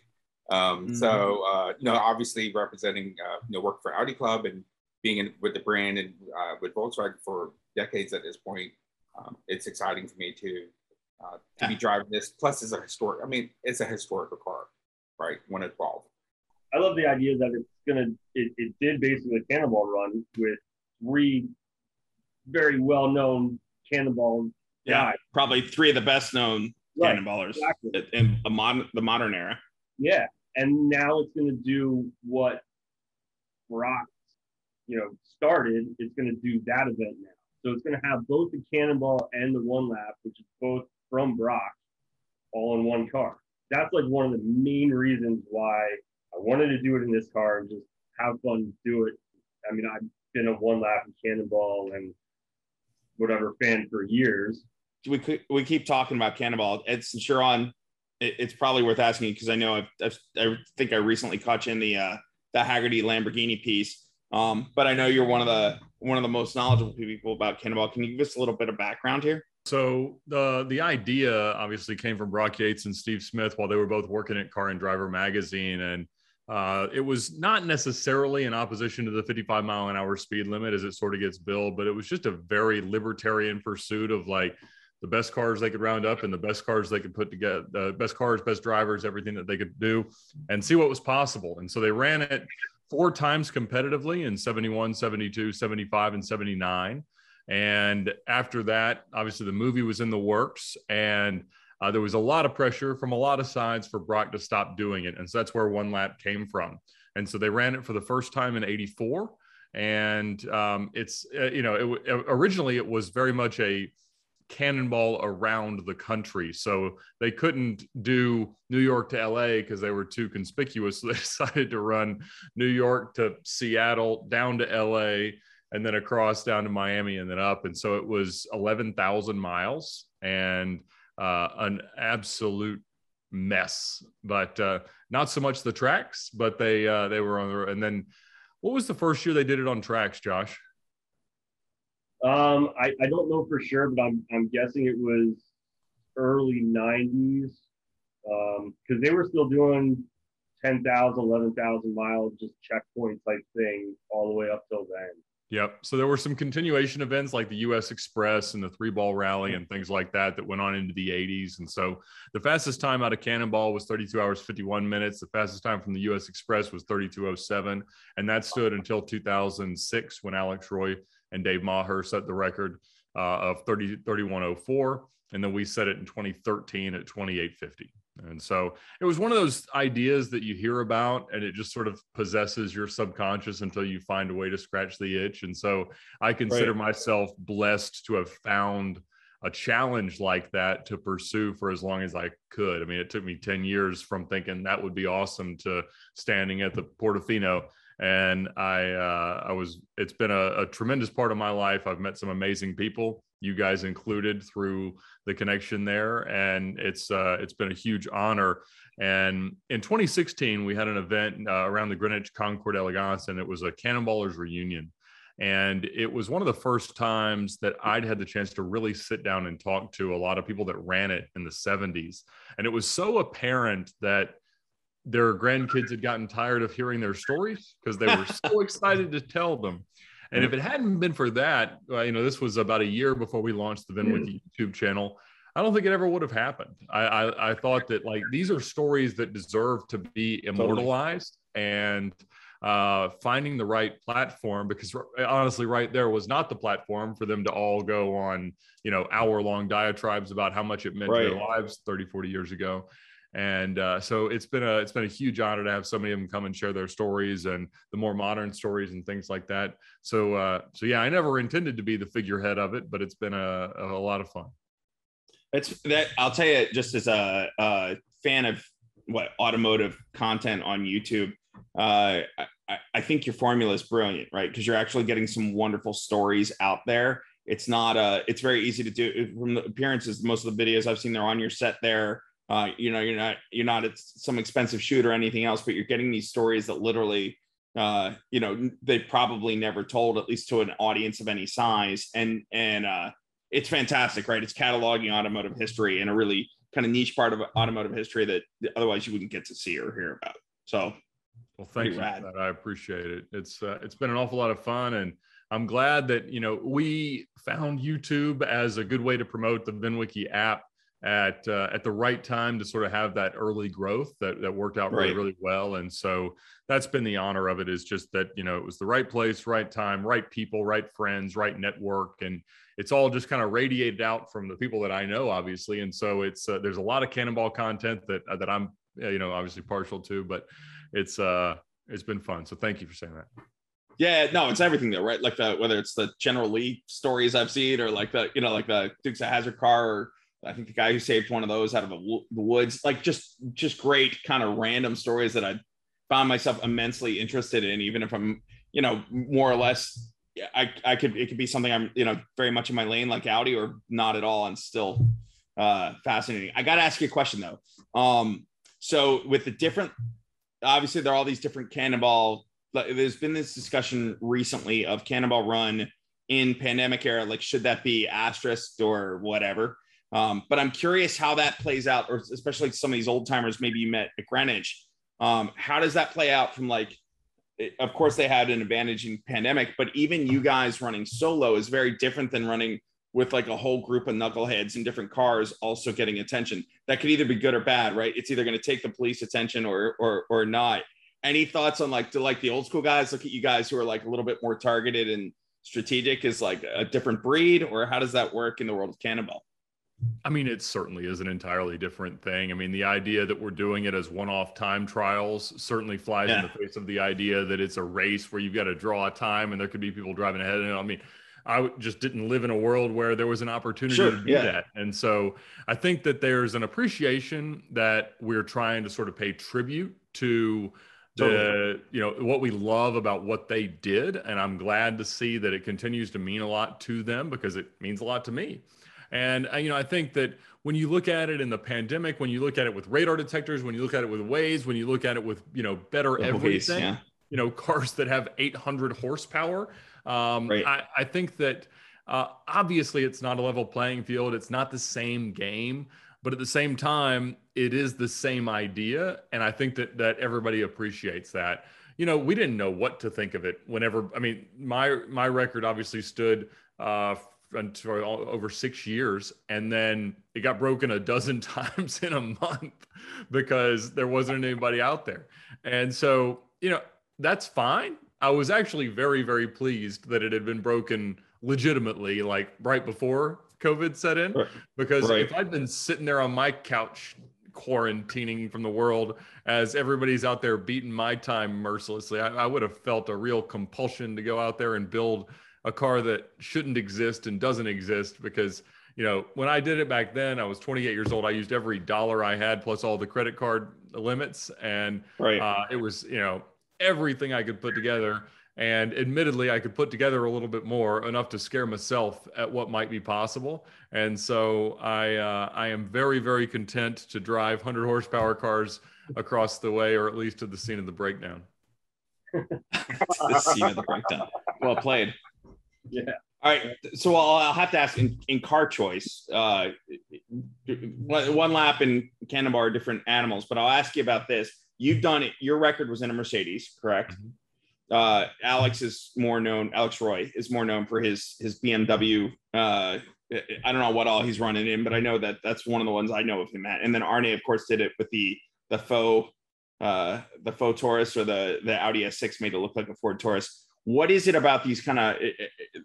Um, mm-hmm. So uh, you know, obviously representing uh, you know work for Audi Club and being in, with the brand and uh, with Volkswagen for decades at this point, um, it's exciting for me to uh, to be driving this. Plus, it's a historic. I mean, it's a historical car, right? When it's evolved. I love the idea that it's gonna. It, it did basically a cannonball run with three very well known cannonball yeah. Probably three of the best known right, cannonballers exactly. in the modern the modern era. Yeah. And now it's gonna do what Brock, you know, started. It's gonna do that event now. So it's gonna have both the cannonball and the one lap, which is both from Brock, all in one car. That's like one of the main reasons why I wanted to do it in this car and just have fun do it. I mean, I've been a one lap and Cannonball and whatever fan for years. We we keep talking about Cannonball. It's sure on. it's probably worth asking because I know I've, I've, i think I recently caught you in the uh, the Hagerty Lamborghini piece. Um, but I know you're one of the one of the most knowledgeable people about Cannonball. Can you give us a little bit of background here? So the the idea obviously came from Brock Yates and Steve Smith while they were both working at Car and Driver magazine, and uh, it was not necessarily in opposition to the 55 mile an hour speed limit as it sort of gets billed, but it was just a very libertarian pursuit of like the best cars they could round up and the best cars they could put together, the best cars, best drivers, everything that they could do and see what was possible. And so they ran it four times competitively in 71, 72, 75, and 79. And after that, obviously the movie was in the works and uh, there was a lot of pressure from a lot of sides for Brock to stop doing it. And so that's where one lap came from. And so they ran it for the first time in 84. And um, it's, uh, you know, it, originally it was very much a cannonball around the country. So they couldn't do New York to LA because they were too conspicuous. <laughs> So they decided to run New York to Seattle, down to LA, and then across down to Miami and then up. And so it was 11,000 miles. And uh, an absolute mess. But uh, not so much the tracks, but they uh, they were on the road. and then what was the first year they did it on tracks, Josh? Um, I, I don't know for sure, but I'm I'm guessing it was early '90s because um, they were still doing 10,000, 11,000 miles, just checkpoint type thing all the way up till then. Yep. So there were some continuation events like the US Express and the three ball rally and things like that that went on into the 80s. And so the fastest time out of Cannonball was 32 hours, 51 minutes. The fastest time from the US Express was 3207. And that stood until 2006 when Alex Roy and Dave Maher set the record uh, of 30, 3104. And then we set it in 2013 at 2850. And so it was one of those ideas that you hear about and it just sort of possesses your subconscious until you find a way to scratch the itch. And so I consider right. myself blessed to have found a challenge like that to pursue for as long as I could. I mean, it took me 10 years from thinking that would be awesome to standing at the Portofino. And I, uh, I was, it's been a, a tremendous part of my life. I've met some amazing people, you guys included through the connection there. And it's, uh, it's been a huge honor. And in 2016, we had an event uh, around the Greenwich Concours d'Elegance and it was a Cannonballers reunion. And it was one of the first times that I'd had the chance to really sit down and talk to a lot of people that ran it in the 70s. And it was so apparent that their grandkids had gotten tired of hearing their stories because they were so <laughs> excited to tell them. And if it hadn't been for that, uh, you know, this was about a year before we launched the VINwiki YouTube channel. I don't think it ever would have happened. I, I, I thought that like these are stories that deserve to be immortalized, totally. and uh, finding the right platform because honestly, right there was not the platform for them to all go on, you know, hour long diatribes about how much it meant right. to their lives 30, 40 years ago. And uh, so it's been a it's been a huge honor to have so many of them come and share their stories and the more modern stories and things like that. So uh, so yeah, I never intended to be the figurehead of it, but it's been a, a lot of fun. It's that I'll tell you, just as a, a fan of what automotive content on YouTube, uh, I, I, think your formula is brilliant, right? Because you're actually getting some wonderful stories out there. It's not uh it's very easy to do from the appearances. Most of the videos I've seen, they're on your set there. Uh, you know, you're not you're not at some expensive shoot or anything else, but you're getting these stories that literally uh, you know, they probably never told, at least to an audience of any size. And and uh it's fantastic, right? It's cataloging automotive history in a really kind of niche part of automotive history that otherwise you wouldn't get to see or hear about. So well, thank you. I appreciate it. It's uh, it's been an awful lot of fun, and I'm glad that you know we found YouTube as a good way to promote the VINwiki app at uh, at the right time to sort of have that early growth that that worked out really right. really well. And so that's been the honor of it. Is just that you know it was the right place, right time, right people, right friends, right network, and it's all just kind of radiated out from the people that I know, obviously. And so it's uh, there's a lot of cannonball content that that I'm you know obviously partial to, but it's uh it's been fun. So thank you for saying that. Yeah, no, it's everything though, right? Like the whether it's the General Lee stories I've seen, or like the you know like the Dukes of Hazzard car, or I think the guy who saved one of those out of the woods, like just just great kind of random stories that I found myself immensely interested in, even if I'm you know more or less. I, I could it could be something I'm you know very much in my lane like Audi or not at all and still uh fascinating. I got to ask you a question though. Um so with the different obviously there are all these different cannonball there's been this discussion recently of cannonball run in pandemic era like should that be asterisked or whatever um, but i'm curious how that plays out or especially some of these old timers maybe you met at greenwich um, how does that play out from like of course they had an advantage in pandemic but even you guys running solo is very different than running with like a whole group of knuckleheads in different cars also getting attention. That could either be good or bad, right? It's either going to take the police attention or or or not. Any thoughts on like do like the old school guys look at you guys who are like a little bit more targeted and strategic is like a different breed, or how does that work in the world of cannonball? I mean, it certainly is an entirely different thing. I mean, the idea that we're doing it as one off time trials certainly flies yeah. in the face of the idea that it's a race where you've got to draw a time and there could be people driving ahead. And I mean, I just didn't live in a world where there was an opportunity sure, to do yeah. that. And so I think that there's an appreciation that we're trying to sort of pay tribute to the totally. you know what we love about what they did and I'm glad to see that it continues to mean a lot to them because it means a lot to me. And uh, you know I think that when you look at it in the pandemic, when you look at it with radar detectors, when you look at it with Waze, when you look at it with you know better the everything, yeah. you know cars that have 800 horsepower, um, right. I, I, think that uh, obviously it's not a level playing field. It's not the same game, but at the same time, it is the same idea, and I think that that everybody appreciates that. You know, we didn't know what to think of it whenever. I mean, my my record obviously stood uh, until over six years, and then it got broken a dozen <laughs> times in a month because there wasn't anybody out there, and so you know that's fine I was actually very, very pleased that it had been broken legitimately, like right before COVID set in. Because right. if I'd been sitting there on my couch quarantining from the world as everybody's out there beating my time mercilessly. I, I would have felt a real compulsion to go out there and build a car that shouldn't exist and doesn't exist because you know when i did it back then i was 28 years old i used every dollar i had plus all the credit card limits and Right. uh, it was you know everything i could put together and admittedly i could put together a little bit more enough to scare myself at what might be possible and so i uh, i am very very content to drive 100 horsepower cars across the way or at least to the scene of the breakdown <laughs> the scene of the breakdown. Well played. Yeah. All right. So I'll, I'll have to ask in, in car choice, uh, one one lap and Cannonball are different animals, but I'll ask you about this. You've done it. Your record was in a Mercedes, correct? Mhm. Uh, Alex is more known. Alex Roy is more known for his his BMW. Uh, I don't know what all he's running in, but I know that that's one of the ones I know of him at. And then Arne, of course, did it with the the faux uh, the faux Taurus or the the Audi S6 made it look like a Ford Taurus. What is it about these kind of?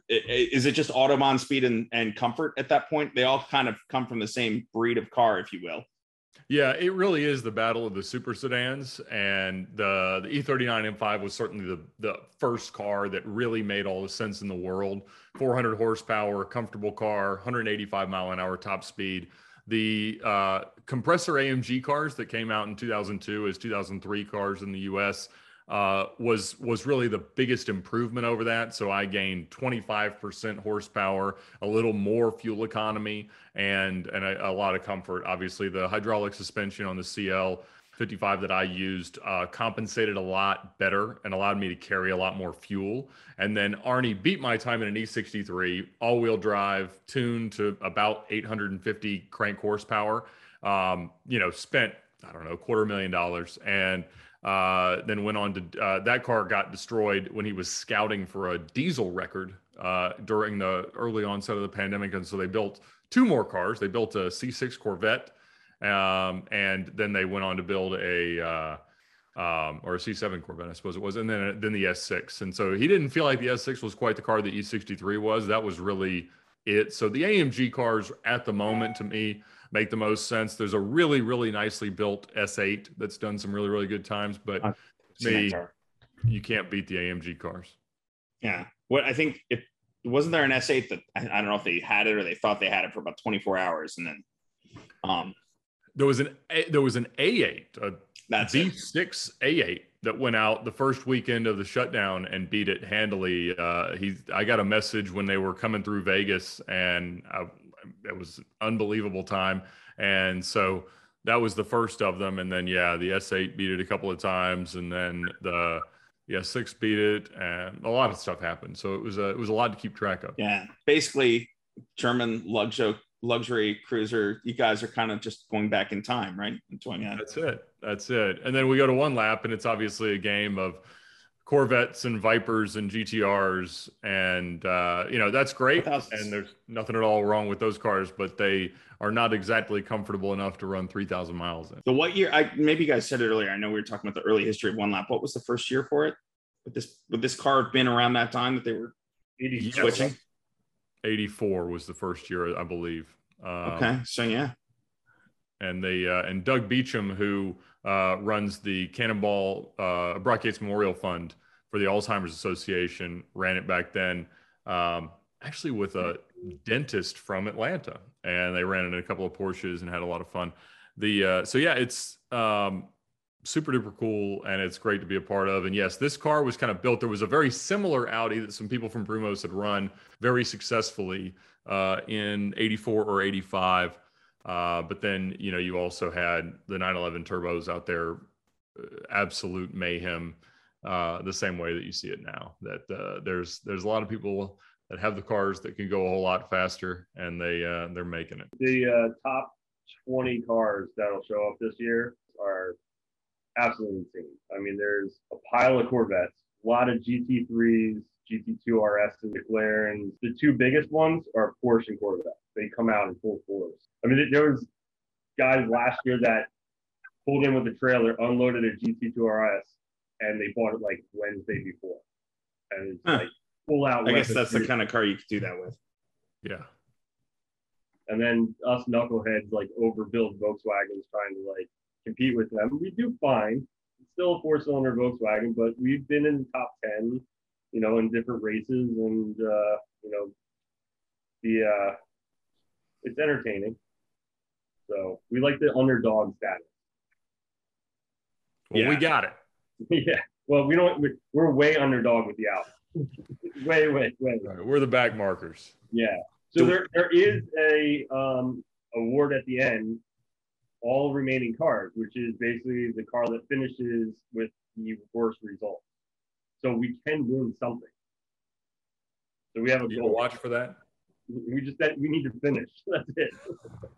Is it just autobahn speed and, and comfort at that point? They all kind of come from the same breed of car, if you will. Yeah, it really is the battle of the super sedans, and the the E39 M5 was certainly the the first car that really made all the sense in the world. 400 horsepower, comfortable car, 185 mile an hour top speed. The uh, compressor AMG cars that came out in 2002 as 2003 cars in the U.S. Uh, was was really the biggest improvement over that. So I gained 25% horsepower, a little more fuel economy, and and a, a lot of comfort. Obviously, the hydraulic suspension on the CL 55 that I used uh, compensated a lot better and allowed me to carry a lot more fuel. And then Arne beat my time in an E63 all-wheel drive, tuned to about 850 crank horsepower. Um, you know, spent I don't know quarter million dollars and uh, then went on to uh, that car got destroyed when he was scouting for a diesel record uh, during the early onset of the pandemic, and so they built two more cars. They built a C6 Corvette, um, and then they went on to build a uh, um, or a C7 Corvette, I suppose it was, and then then the S6. And so he didn't feel like the S6 was quite the car the E63 was. That was really it. So the AMG cars at the moment to me make the most sense. There's a really really nicely built S8 that's done some really really good times, but Uh, me, you can't beat the AMG cars. Yeah. What I think if wasn't there an S8 that I, I don't know if they had it or they thought they had it for about 24 hours and then um There was an A, there was an A8, a that's it. V6 A8 that went out the first weekend of the shutdown and beat it handily. Uh, he, I got a message when they were coming through Vegas, and I, it was unbelievable time. And so that was the first of them. And then yeah, the S8 beat it a couple of times, and then the the S6 beat it, and a lot of stuff happened. So it was a it was a lot to keep track of. Yeah. Basically German luxury luxury cruiser. You guys are kind of just going back in time, right? Enjoying that. That's it. That's it. And then we go to one lap, and it's obviously a game of Corvettes and Vipers and GTRs, and uh, you know that's great. Thousands. And there's nothing at all wrong with those cars, but they are not exactly comfortable enough to run 3,000 miles in. So what year? I maybe you guys said it earlier. I know we were talking about the early history of one lap. What was the first year for it? Would this would this car have been around that time that they were 80 Yes. switching? 84 was the first year, I believe. Um, Okay, so yeah, and they uh, and Doug Beecham, who uh, runs the Cannonball uh, Brock Yates Memorial Fund for the Alzheimer's Association, ran it back then. Um, actually, with a dentist from Atlanta, and they ran it in a couple of Porsches and had a lot of fun. The uh, so yeah, it's um, super duper cool, and it's great to be a part of. And yes, this car was kind of built. There was a very similar Audi that some people from Brumos had run very successfully uh, in '84 or '85. Uh, but then, you know, you also had the 911 turbos out there, uh, absolute mayhem, uh, the same way that you see it now. That uh, there's there's a lot of people that have the cars that can go a whole lot faster, and they uh, they're making it. The top 20 cars that'll show up this year are absolutely insane. I mean, there's a pile of Corvettes, a lot of GT3s, GT2 RS, and McLarens. The two biggest ones are Porsche and Corvette. They come out in full force. I mean, there was guys last year that pulled in with the trailer, unloaded a GT2 RS, and they bought it like Wednesday before. And it's Huh. like full out. I guess that's the kind of car you could do that with. Yeah, and then us knuckleheads like overbuild Volkswagens trying to like compete with them. We do fine. It's still a four cylinder Volkswagen, but we've been in the top 10, you know, in different races and, uh, you know, the, uh, it's entertaining. So we like the underdog status. Well, Yeah. we got it. <laughs> yeah. Well, we don't, we- we're way underdog with the out. <laughs> way, way, way. All right, we're the back markers. Yeah. So Do- there, there is a um, award at the end, all remaining cars, which is basically the car that finishes with the worst result. So we can win something. So we have a You watch for that? We just we need to finish. <laughs> That's it.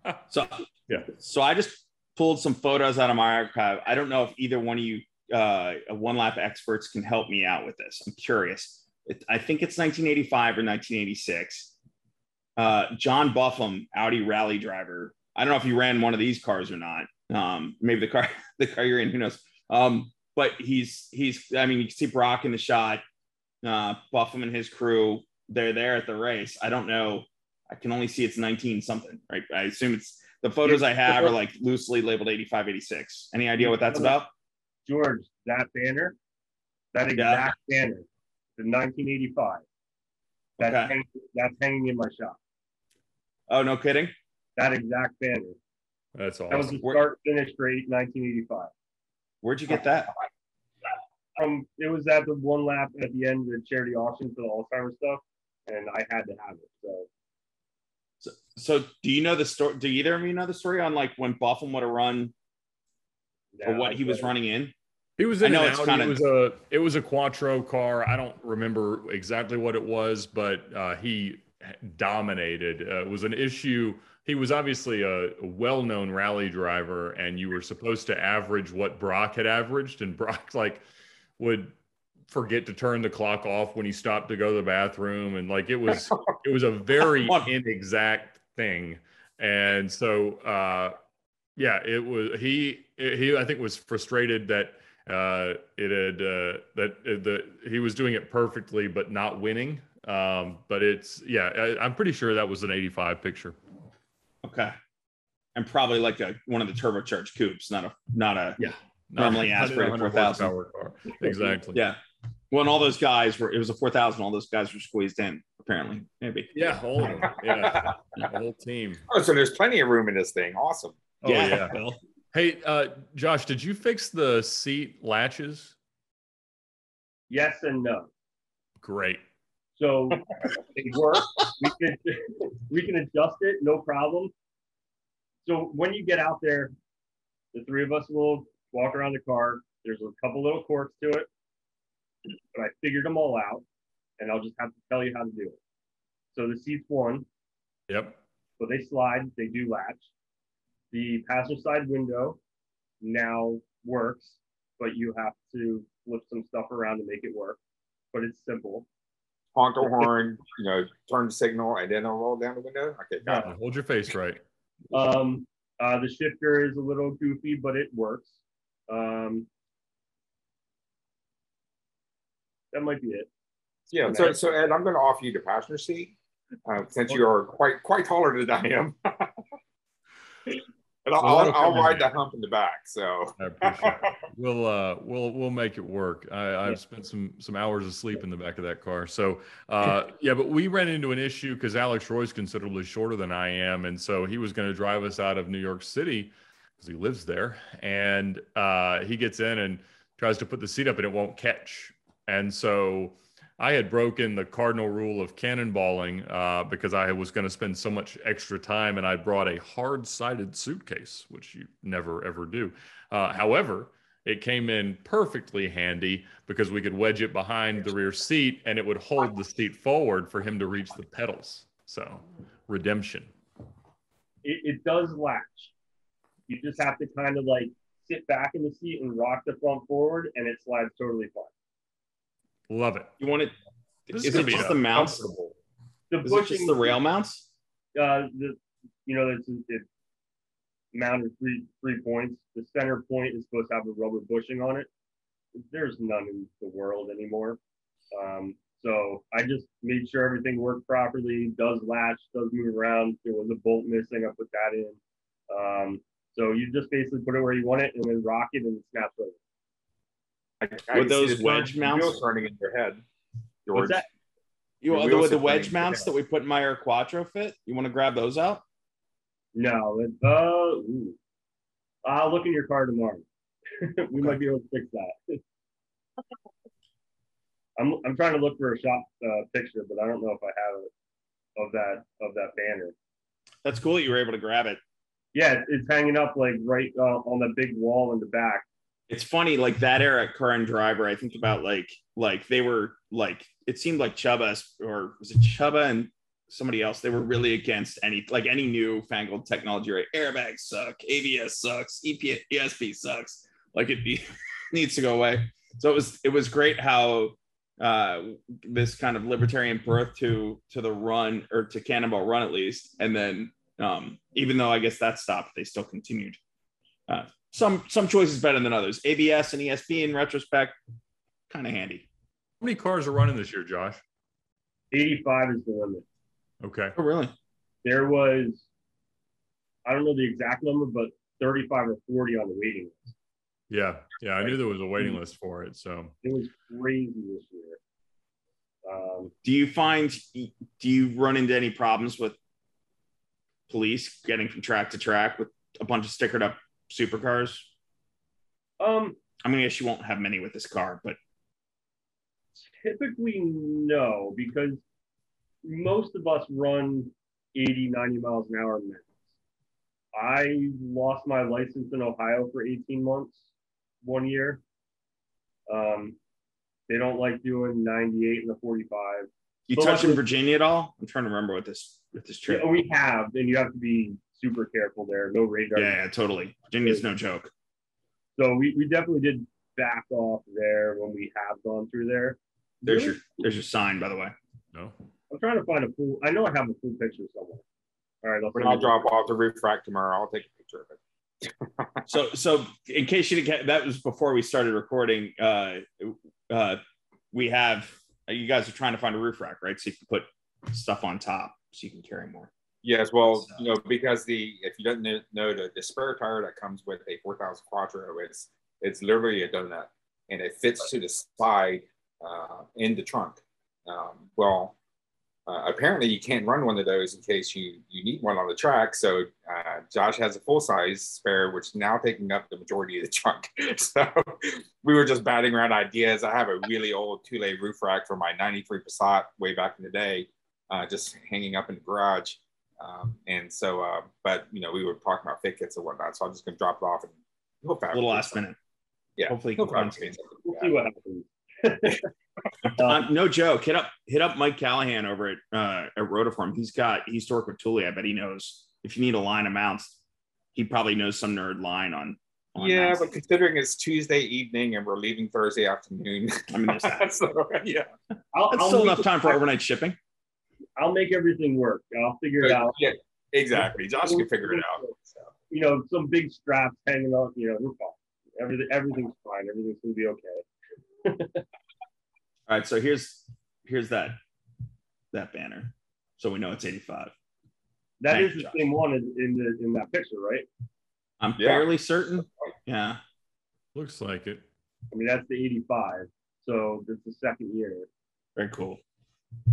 <laughs> So Yeah. So I just pulled some photos out of my archive. I don't know if either one of you uh, one lap experts can help me out with this. I'm curious. It, I think it's 1985 or 1986. Uh, John Buffum, Audi rally driver. I don't know if he ran one of these cars or not. Um, maybe the car, <laughs> the car you're in, who knows? Um, but he's he's. I mean, you can see Brock in the shot. Uh, Buffum and his crew. They're there at the race. I don't know. I can only see it's 19 something, right? I assume it's the photos I have are like loosely labeled 85, 86. Any idea what that's about? George, that banner, that exact banner, the 1985. That's, Okay. hanging, that's hanging in my shop. Oh, no kidding. That exact banner. That's all That was the start finish rate 1985. Where'd you get that? Um, it was at the one lap at the end of the charity auction for the Alzheimer's stuff, and I had to have it. So So, so do you know the story? Do either of you know the story on like when Buffum would have run or now what he was but- running in? He was in I in know an it's Audi. kinda- It was a it was a Quattro car. I don't remember exactly what it was, but uh, he dominated. Uh, it was an issue. He was obviously a, a well-known rally driver, and you were supposed to average what Brock had averaged, and Brock like would forget to turn the clock off when he stopped to go to the bathroom, and like it was <laughs> it was a very inexact thing, and so. uh yeah, it was he. He I think was frustrated that uh, it had uh, that uh, the he was doing it perfectly but not winning. Um, but it's yeah, I, I'm pretty sure that was an 85 picture. Okay. And probably like a one of the turbocharged coupes, not a not a Yeah. Normally <laughs> Not- aspirated 4,000. horsepower car. Exactly. yeah. When all those guys were, it was a four thousand. All those guys were squeezed in. Apparently, maybe. Yeah, all of them. Yeah, the whole team. <laughs> Oh, so there's plenty of room in this thing. Awesome. Oh yeah. Bill. Hey, uh, Josh, did you fix the seat latches? yes and no. Great. So <laughs> they work. We can we can adjust it, no problem. So when you get out there, the three of us will walk around the car. There's a couple little quirks to it, but I figured them all out, and I'll just have to tell you how to do it. So the seats one, Yep. so they slide, they do latch. The passenger side window now works, but you have to flip some stuff around to make it work. But it's simple. Honk the horn, you know, turn the signal, and then I'll roll down the window. Okay, got it. Hold your face right. Um, uh, the shifter is a little goofy, but it works. Um, that might be it. Yeah. So, so Ed, I'm going to offer you the passenger seat uh, since you are quite quite taller than I am. <laughs> and I'll, Well, that'll I'll, I'll ride the hump in the back. So. I appreciate it. <laughs> We'll uh we'll we'll make it work. I, I've spent some some hours of sleep in the back of that car. So uh <laughs> yeah, but we ran into an issue because Alex Roy's considerably shorter than I am, and so he was going to drive us out of New York City because he lives there, and uh he gets in and tries to put the seat up and it won't catch, and so. I had broken the cardinal rule of cannonballing uh, because I was going to spend so much extra time, and I brought a hard-sided suitcase, which you never ever do. Uh, however, it came in perfectly handy because we could wedge it behind the rear seat and it would hold the seat forward for him to reach the pedals. So, redemption. It, it does latch. You just have to kind of like sit back in the seat and rock the front forward, and it slides totally fine. Love it. You want it? This Is, is gonna it be just a the mounts? The Is it just the rail mounts? uh, the you know it's it mounted three three points. The center point is supposed to have a rubber bushing on it. There's none in the world anymore. Um, So I just made sure everything worked properly, does latch, does move around. There was a bolt missing, I put that in. Um, so you just basically put it where you want it and then rock it and it snaps over. I, I With those wedge mounts? wheels turning in your head. What's that? You The the, with the wedge mounts that we put in my Ur Quattro fit? You want to grab those out? No, it, uh, ooh. I'll look in your car tomorrow. <laughs> we might be able to fix that. <laughs> I'm, I'm trying to look for a shop uh, picture, but I don't know if I have it of that of that banner. That's cool that you were able to grab it. Yeah, it's, it's hanging up like right uh, on the big wall in the back. It's funny, like that era car and driver. I think about like like they were like it seemed like Csaba or was it Csaba and somebody else. They were really against any like any new fangled technology. Right? Airbags suck. ABS sucks. EP, ESP sucks. Like it <laughs> needs to go away. So it was it was great how uh this kind of libertarian birth to to the run or to Cannonball Run at least, and then um even though I guess that stopped, they still continued. Uh, some some choices better than others. ABS and ESP in retrospect, kind of handy. How many cars are running this year, Josh? 85 is the limit. Okay. Oh, really? There was, I don't know the exact number, but 35 or 40 on the waiting list. Yeah. Yeah. I knew there was a waiting list for it. So It was crazy this year. Um, Do you find do you run into any problems with police getting from track to track with a bunch of stickered up supercars? um, I mean, I guess you won't have many with this car, but typically no, because most of us run 80, 90 miles an hour max. I lost my license in Ohio for 18 months one year. Um, they don't like doing 98 and the 45. you But touch in Virginia at all? I'm trying to remember what this with this trip. Yeah, we have, and you have to be super careful there. No radar. Yeah, yeah, totally. Virginia's no joke. So we, we definitely did back off there when we have gone through there. There's Really? your there's your sign, by the way. no. I'm trying to find a full. I know I have a full picture somewhere. All right, I'll When I'll drop off the roof rack tomorrow, I'll take a picture of it. <laughs> So so in case you didn't get that was before we started recording. Uh, uh, we have you guys are trying to find a roof rack, right? So you can put stuff on top so you can carry more. Yes, well, you know, because the if you don't know, know the, the spare tire that comes with a 4000 Quattro, it's it's literally a donut and it fits to the side uh, in the trunk. Um, well, uh, apparently you can't run one of those in case you you need one on the track. So uh, Josh has a full size spare, which is now taking up the majority of the trunk. <laughs> so we were just batting around ideas. I have a really old two-lay roof rack for my '93 Passat way back in the day, uh, just hanging up in the garage. Um, and so, uh, but you know, we were talking about fit kits and whatnot. So I'm just gonna drop it off and he'll A little last minute. Yeah, Hopefully, he'll can find something. We'll see what happens. Um, <laughs> no joke. Hit up hit up Mike Callahan over at uh, at Rotiform. He's got he's to with Thule. I bet he knows if you need a line of mounts, he probably knows some nerd line on. on Yeah, mounts. but considering it's Tuesday evening and we're leaving Thursday afternoon, I mean, there's <laughs> that. so, yeah, I'll, That's I'll still enough time for overnight shipping. I'll make everything work. I'll figure it out. yeah, exactly. Josh can figure it out. You know, some big straps hanging on. You know, we're fine. Everything, everything's fine. Everything's gonna be okay. <laughs> All right, so here's here's that that banner, so we know it's 85. That Thank is the Josh. same one in, in the in that picture, right? I'm Yeah. fairly certain. Yeah. Looks like it. I mean, that's the 85. So that's the second year. Very cool.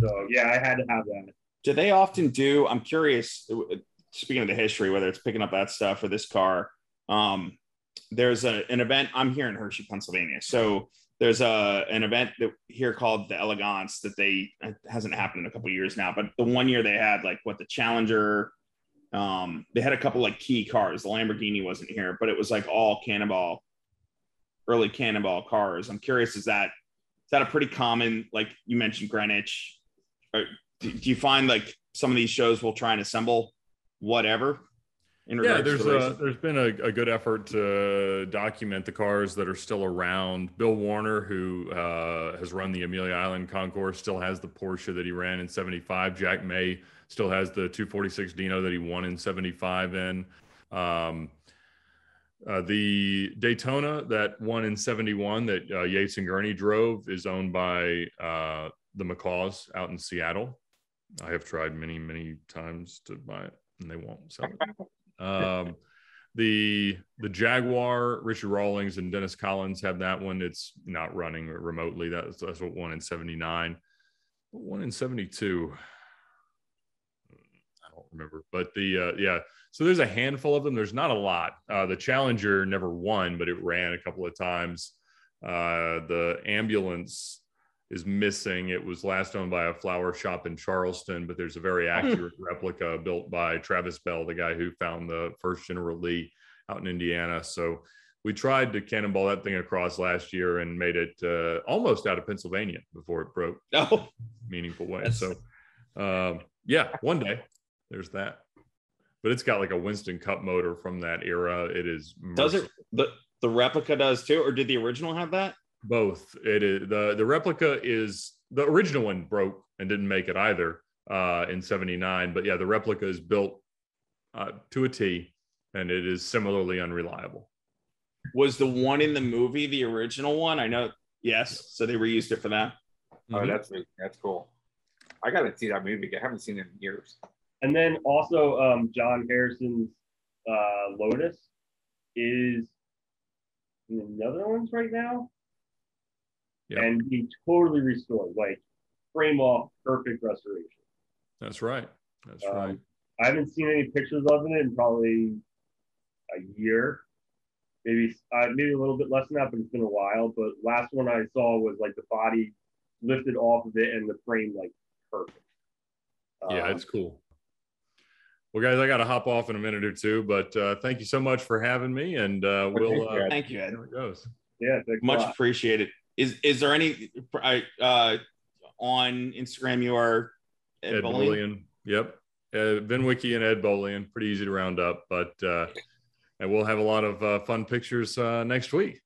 So yeah, I had to have that. Do they often do? I'm curious. Speaking of the history, whether it's picking up that stuff or this car, um, there's a, an event. I'm here in Hershey, Pennsylvania. So there's a an event that here called the Elegance that they hasn't happened in a couple years now, but the one year they had like what the Challenger. Um, they had a couple like key cars. The Lamborghini wasn't here, but it was like all Cannonball, early Cannonball cars. I'm curious, is that that a pretty common like you mentioned Greenwich? Or do, do you find like some of these shows will try and assemble whatever? In Yeah, there's a, there's been a, a good effort to document the cars that are still around. Bill Warner, who uh, has run the Amelia Island Concours, still has the Porsche that he ran in '75. Jack May still has the 246 Dino that he won in '75. In um, uh, the Daytona that won in '71 that uh, Yates and Gurney drove is owned by uh, the McCaws out in Seattle. I have tried many, many times to buy it, and they won't sell it. <laughs> Um, the the Jaguar, Richard Rawlings and Dennis Collins have that one. It's not running remotely. That's that's what one in seventy nine, one in seventy two. I don't remember, but the uh, yeah. So there's a handful of them. There's not a lot. Uh, the Challenger never won, but it ran a couple of times. Uh, the ambulance is missing. It was last owned by a flower shop in Charleston, but there's a very Hmm. accurate replica built by Travis Bell, the guy who found the first General Lee out in Indiana. So we tried to cannonball that thing across last year and made it uh, almost out of Pennsylvania before it broke No, <laughs> meaningful way. That's- So um, yeah, one day there's that. But it's got like a Winston Cup motor from that era. It is does it merciful. the the replica does too, or did the original have that? both it is the the replica is the original one broke and didn't make it either uh in 79 but yeah the replica is built uh, to a t and it is similarly unreliable Was the one in the movie the original one? I know. Yes, so they reused it for that. Oh, Mhm. that's that's cool. I gotta see that movie. I haven't seen it in years. And then also um, John Harrison's uh, Lotus is in the Netherlands right now. Yep. And he totally restored, like frame off, perfect restoration. that's right that's Um, right I haven't seen any pictures of it in probably a year, maybe uh, maybe a little bit less than that, but it's been a while. But last one I saw was like the body lifted off of it and the frame like perfect. yeah Um, it's cool well guys i gotta hop off in a minute or two but uh thank you so much for having me and uh we'll uh Thank you, Ed. there it goes yeah, Much appreciated. Is is there any uh on Instagram you are Ed, ed Bowling? Bolian. yep uh, VINwiki and Ed Bolian. Pretty easy to round up, but uh, and we'll have a lot of uh, fun pictures uh, next week.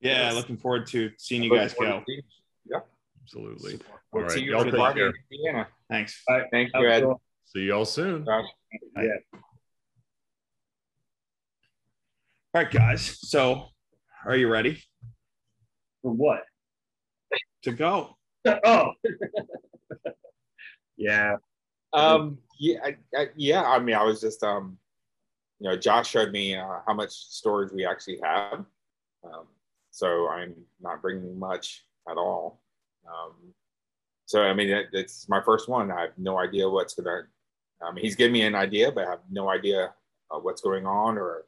Yeah, Yes. looking forward to seeing you guys forward go. to seeing- Yeah. Absolutely. All We'll right, see you y'all on take care. in Indiana. Thanks. Thank you, a Ed. Good one. See y'all soon. Josh. Yeah. All right, guys. So are you ready For what? to go? <laughs> oh. <laughs> yeah. Um, yeah, I, I, yeah. I mean, I was just, um, you know, Josh showed me uh, how much storage we actually have. Um, so I'm not bringing much at all. Um, so I mean, it, it's my first one. I have no idea what's gonna. I mean, he's giving me an idea, but I have no idea uh, what's going on or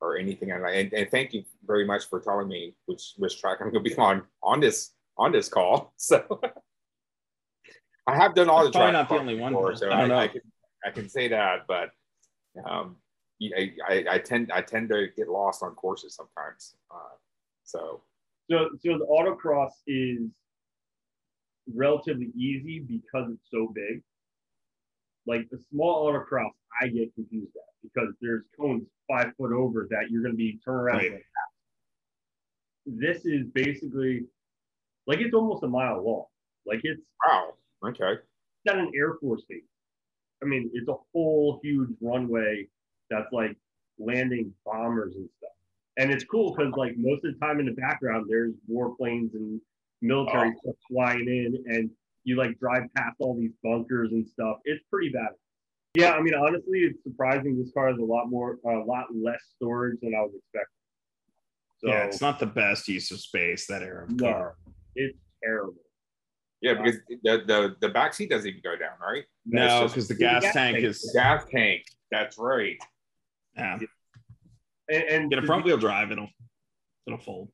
or anything. And, and and thank you very much for telling me which which track I'm gonna be on on this on this call. <laughs> So. I have done all the Probably track not the only one, before, though. so I I, don't know. I, can I can say that, but um, I, I, I tend I tend to get lost on courses sometimes. Uh, so So so the autocross is relatively easy because it's so big. Like the small autocross, I get confused at because there's cones five foot over that you're going to be turning around. Right. like that. This is basically like it's almost a mile long. Like it's wow, okay, It's not an Air Force base. I mean, it's a whole huge runway that's like landing bombers and stuff. And it's cool because like most of the time in the background, there's warplanes and military oh. stuff flying in, and you like drive past all these bunkers and stuff. It's pretty bad. Yeah, I mean, honestly, it's surprising this car has a lot more, a lot less storage than I was expecting. So yeah, it's not the best use of space that era of no, car. it's terrible. yeah, because the the the back seat doesn't even go down, right? No, because the the gas gas tank tank. is The gas tank. That's right. yeah. And, and Get a front wheel drive, it'll it'll fold.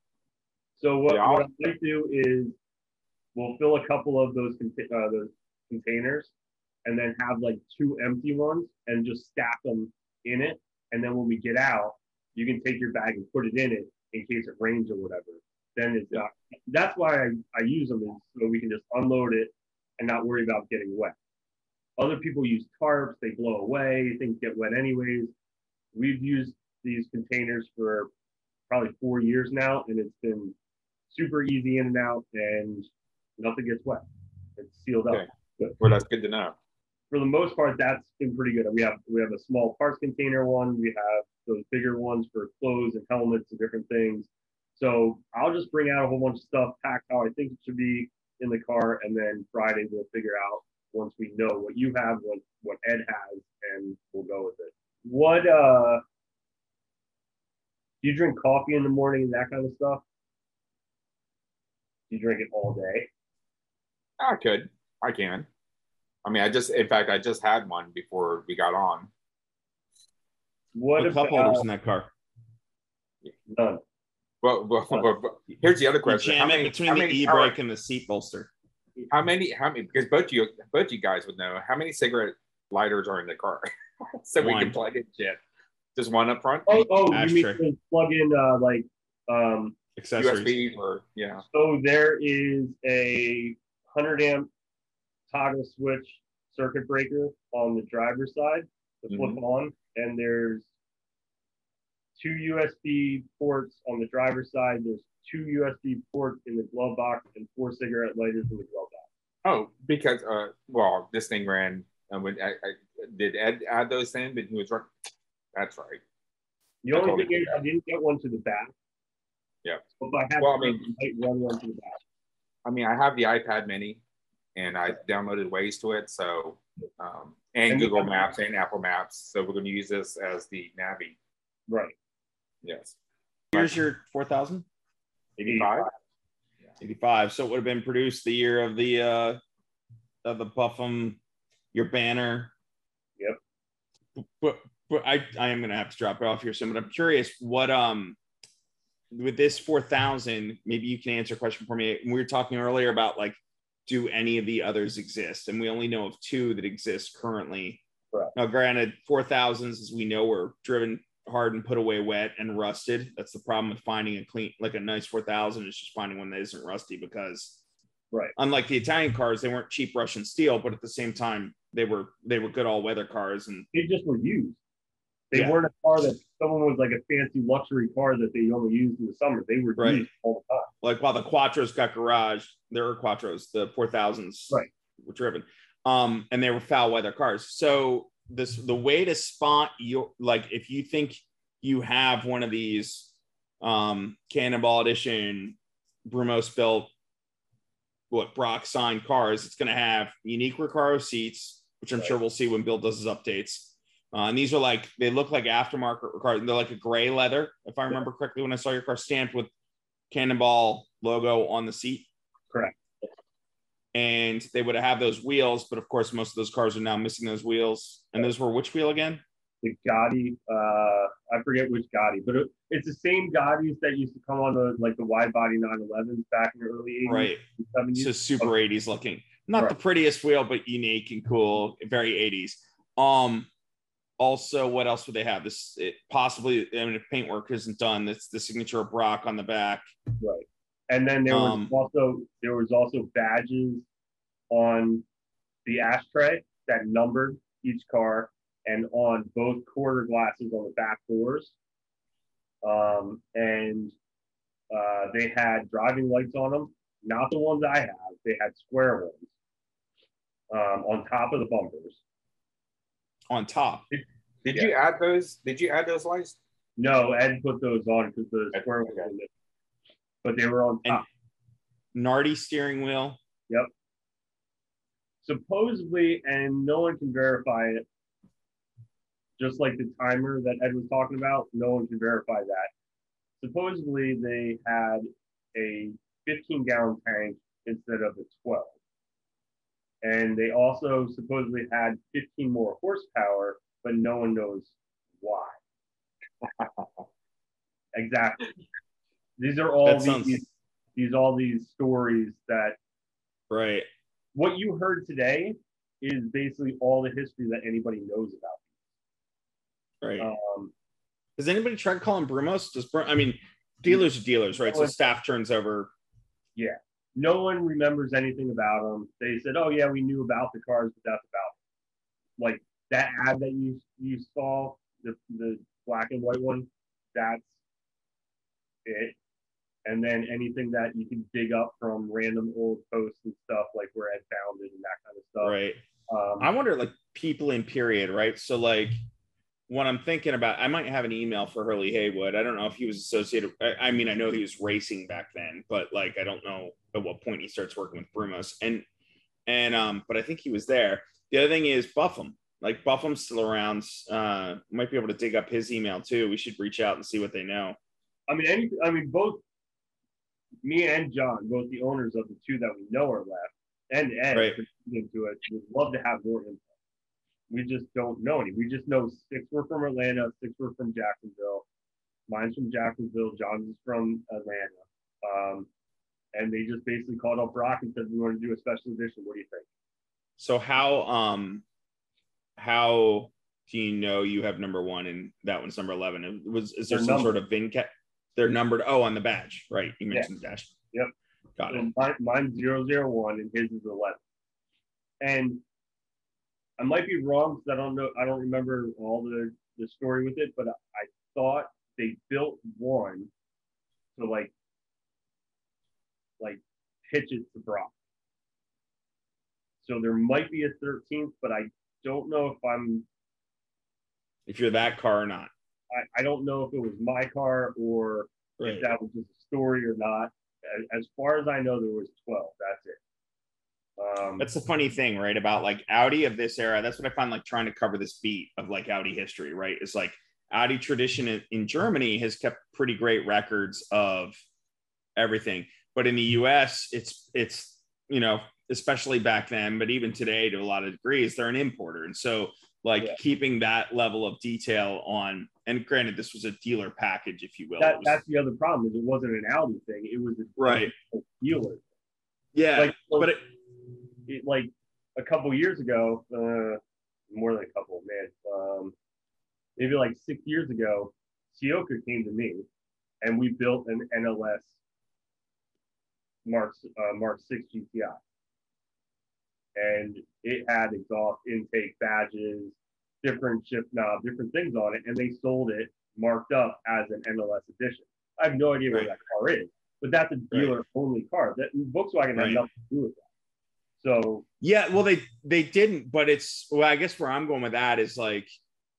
So what, Yeah. what I might do is we'll fill a couple of those conta- uh, those containers, and then have like two empty ones, and just stack them in it. And then when we get out, you can take your bag and put it in it in case it rains or whatever. Then it's not. That's why I, I use them is so we can just unload it and not worry about getting wet. Other people use tarps; they blow away. Things get wet anyways. We've used these containers for probably four years now, and it's been super easy in and out, and nothing gets wet. It's sealed up. Okay. Well, that's good to know. For the most part, that's been pretty good. We have we have a small parts container one. We have those bigger ones for clothes and helmets and different things. So I'll just bring out a whole bunch of stuff, packed how I think it should be, in the car, and then Friday we'll figure out once we know what you have, what what Ed has, and we'll go with it. What uh do you drink coffee in the morning and that kind of stuff? Do you drink it all day? I could. I can. I mean, I just, in fact, I just had one before we got on. What What cup about holders in that car? none? Well, well, but, but here's the other question: jam how many, between how the many, e how- brake and the seat bolster. how many, how many? Because both you, both you guys would know how many cigarette lighters are in the car, <laughs> so we can plug in shit. Just one up front, Oh, oh, you mean Ashtray. to plug in uh, like um Accessories. USB or yeah. So there is a 100 amp toggle switch circuit breaker on the driver's side to flip on, and there's two USB ports on the driver's side. There's two USB ports in the glove box and four cigarette lighters in the glove box. Oh, because uh, well, this thing ran. Uh, when I, I did Ed add those in, but he was right. That's right. The I only thing is, I didn't get one to the back. Yeah. But I had Well, I mean- run one to the back. I mean, I have the iPad Mini, and I downloaded Waze to it, so um, and And Google Maps and Apple Maps. So we're going to use this as the Navi. Right. Yes. Here's your 4000? 85. 85. So it would have been produced the year of the uh of the Buffum, your banner. Yep. But but I I am gonna have to drop it off here soon. But I'm curious what um with this 4000, maybe you can answer a question for me. We were talking earlier about like, do any of the others exist? And we only know of two that exist currently. Correct. Now, granted, 4000s, as we know, were driven hard and put away wet and rusted. That's the problem with finding a clean, like a nice 4000 is just finding one that isn't rusty because, Right. Unlike the Italian cars, they weren't cheap Russian steel, but at the same time, they were they were good all weather cars. And They just were used. They Yeah. weren't a car that someone was like a fancy luxury car that they only used in the summer. They were Right. used all the time. like while the Quattros got garage, there were Quattros, the 4000s Right. were driven. Um, and they were foul weather cars. So this the way to spot your like if you think you have one of these um Cannonball Edition Brumos built what Brock signed cars, it's gonna have unique Recaro seats, which I'm sure we'll see when Bill does his updates. Uh, and these are like they look like aftermarket cars. They're like a gray leather, if I remember correctly, when I saw your car stamped with Cannonball logo on the seat. Correct. And they would have those wheels, but of course, most of those cars are now missing those wheels. And those were which wheel again? The Gotti, uh, I forget which Gotti, but it, it's the same Gottis that used to come on the like the wide body 911s back in the early 80s, Right. and 70s. So super 80s looking. Not the prettiest wheel, but unique and cool, very 80s. Um, also, what else would they have? This it, possibly, I mean, if paintwork isn't done, that's the signature of Brock on the back. Right. And then there was Um, also there was also badges on the ashtray that numbered each car and on both quarter glasses on the back doors. Um, and uh, they had driving lights on them, not the ones I have. They had square ones um, on top of the bumpers. On top. Did Yeah. you add those? Did you add those lights? No, Ed put those on because the Okay. square ones, were missing. but they were on And- top. Nardi steering wheel. Yep. Supposedly, and no one can verify it, just like the timer that Ed was talking about, no one can verify that. Supposedly, they had a 15 gallon tank instead of a 12. And they also supposedly had 15 more horsepower, but no one knows why. <laughs> exactly. These are all That sounds- these, these all these stories that Right. what you heard today is basically all the history that anybody knows about. Right. Um, Does anybody tried calling Brumos? Does Brum, I mean, dealers are dealers, right? So staff turns over. No one remembers anything about them. They said, "Oh yeah, we knew about the cars, but that's about it." like that ad that you you saw the the black and white one. That's it. And then anything that you can dig up from random old posts and stuff, like where Ed found it and that kind of stuff. Right. Um, I wonder, like, people in period, right? So, like, what I'm thinking about, I might have an email for Hurley Haywood. I don't know if he was associated. I, I, mean, I know he was racing back then, but like, I don't know at what point he starts working with Brumos. And, and, um, but I think he was there. The other thing is Buffum. Like Buffum's still around. Uh, might be able to dig up his email too. We should reach out and see what they know. I mean, any, I mean, both me and John, both the owners of the two that we know are left, and Ed right. into it, would love to have more info. We just don't know any. We just know six were from Atlanta, six were from Jacksonville. Mine's from Jacksonville. John's is from Atlanta. Um, and they just basically called up Brock and said, "We want to do a special edition. What do you think?" So how um how do you know you have number one and that one's number eleven? It was is there They're some numbered. sort of VIN cap? They're numbered. Oh, on the badge, right? You mentioned yeah. the dash. Yep. Got so it. Mine, mine's zero zero one and his is eleven. And I might be wrong because I don't know. I don't remember all the the story with it, but I, I thought they built one to like like pitch it to Brock. So there might be a 13th, but I don't know if I'm if you're that car or not. I, I don't know if it was my car or right. if that was just a story or not. As, as far as I know, there was 12. That's it. Um, that's the funny thing, right? About like Audi of this era. That's what I find like trying to cover this beat of like Audi history, right? Is like Audi tradition in, in Germany has kept pretty great records of everything, but in the U.S., it's it's you know especially back then, but even today to a lot of degrees, they're an importer, and so like yeah. keeping that level of detail on. And granted, this was a dealer package, if you will. That, was, that's the other problem is it wasn't an Audi thing; it was a right dealer. Yeah, like, but it, it, like a couple years ago, uh, more than a couple, man, um, maybe like six years ago, Sioka came to me, and we built an NLS Mark uh, Mark Six GTI, and it had exhaust intake badges, different shift knob, different things on it, and they sold it marked up as an NLS edition. I have no idea right. where that car is, but that's a dealer only car. That Volkswagen right. had nothing to do with that. So yeah, well they they didn't, but it's well, I guess where I'm going with that is like,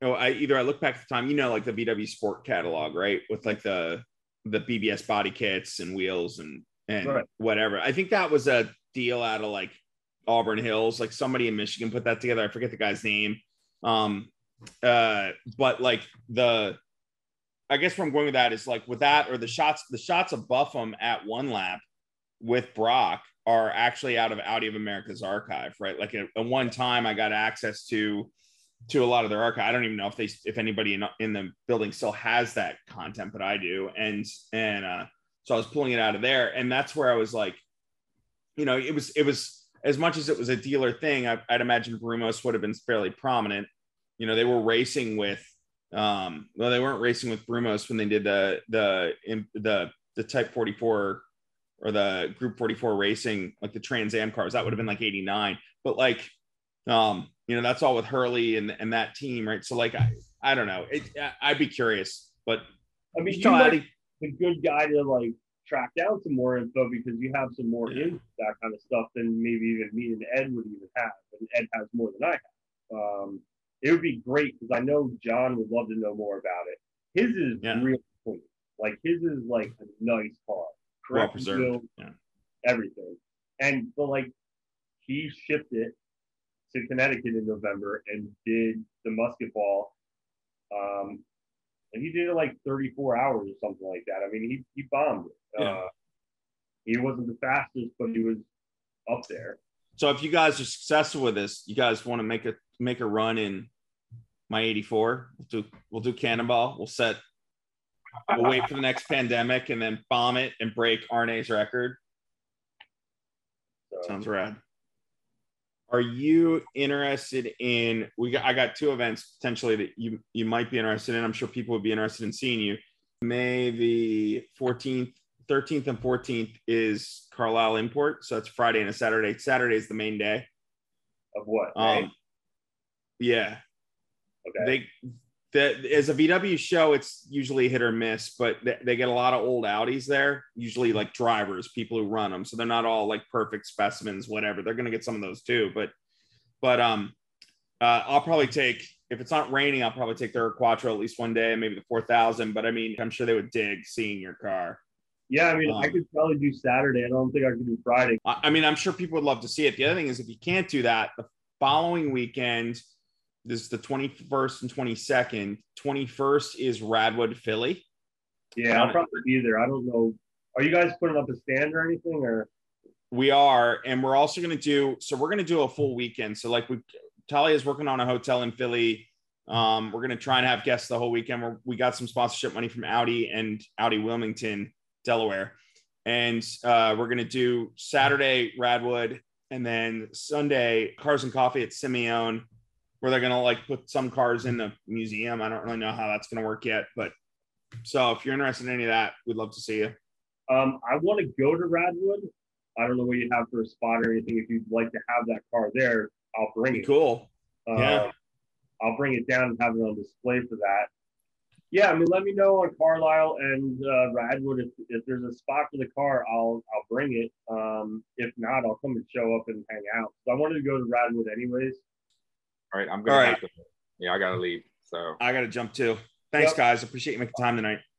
you know, I either I look back at the time, you know, like the VW Sport catalog, right, with like the the BBS body kits and wheels and and right. whatever. I think that was a deal out of like Auburn Hills, like somebody in Michigan put that together. I forget the guy's name. Um, uh, but like the, I guess where I'm going with that is like with that or the shots, the shots of Buffum at one lap with Brock are actually out of Audi of America's archive, right? Like at, one time, I got access to to a lot of their archive. I don't even know if they if anybody in, in the building still has that content, but I do. And and uh, so I was pulling it out of there, and that's where I was like, you know, it was it was as much as it was a dealer thing. I, would imagine Brumos would have been fairly prominent. You know, they were racing with. Um, well, they weren't racing with Brumos when they did the the in the the Type 44 or the Group 44 racing, like the Trans Am cars, that would have been like 89. But like, um, you know, that's all with Hurley and, and that team, right? So like, I, I don't know. It, I'd be curious, but I mean, you might the good guy to like track down some more info because you have some more yeah. in that kind of stuff than maybe even me and Ed would even have. And Ed has more than I have. Um, it would be great because I know John would love to know more about it. His is yeah. real clean. Like his is like a nice car well preserved, yeah. everything. And but like he shipped it to Connecticut in November and did the musket ball. Um, and he did it like 34 hours or something like that. I mean, he, he bombed it. Yeah. Uh, he wasn't the fastest, but he was up there. So if you guys are successful with this, you guys want to make a make a run in my 84. We'll do we'll do cannonball. We'll set we'll wait for the next pandemic and then bomb it and break Arne's record. So. Sounds rad. Are you interested in? We got, I got two events potentially that you you might be interested in. I'm sure people would be interested in seeing you. May the 14th, 13th, and 14th is Carlisle Import, so that's Friday and a Saturday. Saturday is the main day. Of what? Um, yeah. Okay. They the, as a VW show, it's usually hit or miss, but they, they, get a lot of old Audis there, usually like drivers, people who run them. So they're not all like perfect specimens, whatever. They're going to get some of those too. But, but, um, uh, I'll probably take if it's not raining, I'll probably take their Quattro at least one day, maybe the four thousand. But I mean, I'm sure they would dig seeing your car. Yeah, I mean, I Um, could probably do Saturday. I don't think I could do Friday. I I mean, I'm sure people would love to see it. The other thing is, if you can't do that, the following weekend, this is the 21st and 22nd. 21st is Radwood, Philly. Yeah, I'll probably be there. I don't know. Are you guys putting up a stand or anything? Or We are, and we're also going to do. So we're going to do a full weekend. So like we, Talia is working on a hotel in Philly. Um, we're going to try and have guests the whole weekend. We're, we got some sponsorship money from Audi and Audi Wilmington, Delaware, and uh, we're going to do Saturday Radwood, and then Sunday Cars and Coffee at Simeone, where they're going to like put some cars in the museum. I don't really know how that's going to work yet, but so if you're interested in any of that, we'd love to see you. um, I want to go to Radwood. I don't know what you have for a spot or anything. If you'd like to have that car there, I'll bring it. Cool. Uh, Yeah. I'll bring it down and have it on display for that. Yeah, I mean, let me know on Carlisle and uh, Radwood if, if there's a spot for the car, I'll I'll bring it. Um, if not, I'll come and show up and hang out. So I wanted to go to Radwood anyways. All right, I'm gonna All have to. Yeah, I gotta leave. So I got to jump too. Thanks, Yep. guys. Appreciate you making time tonight.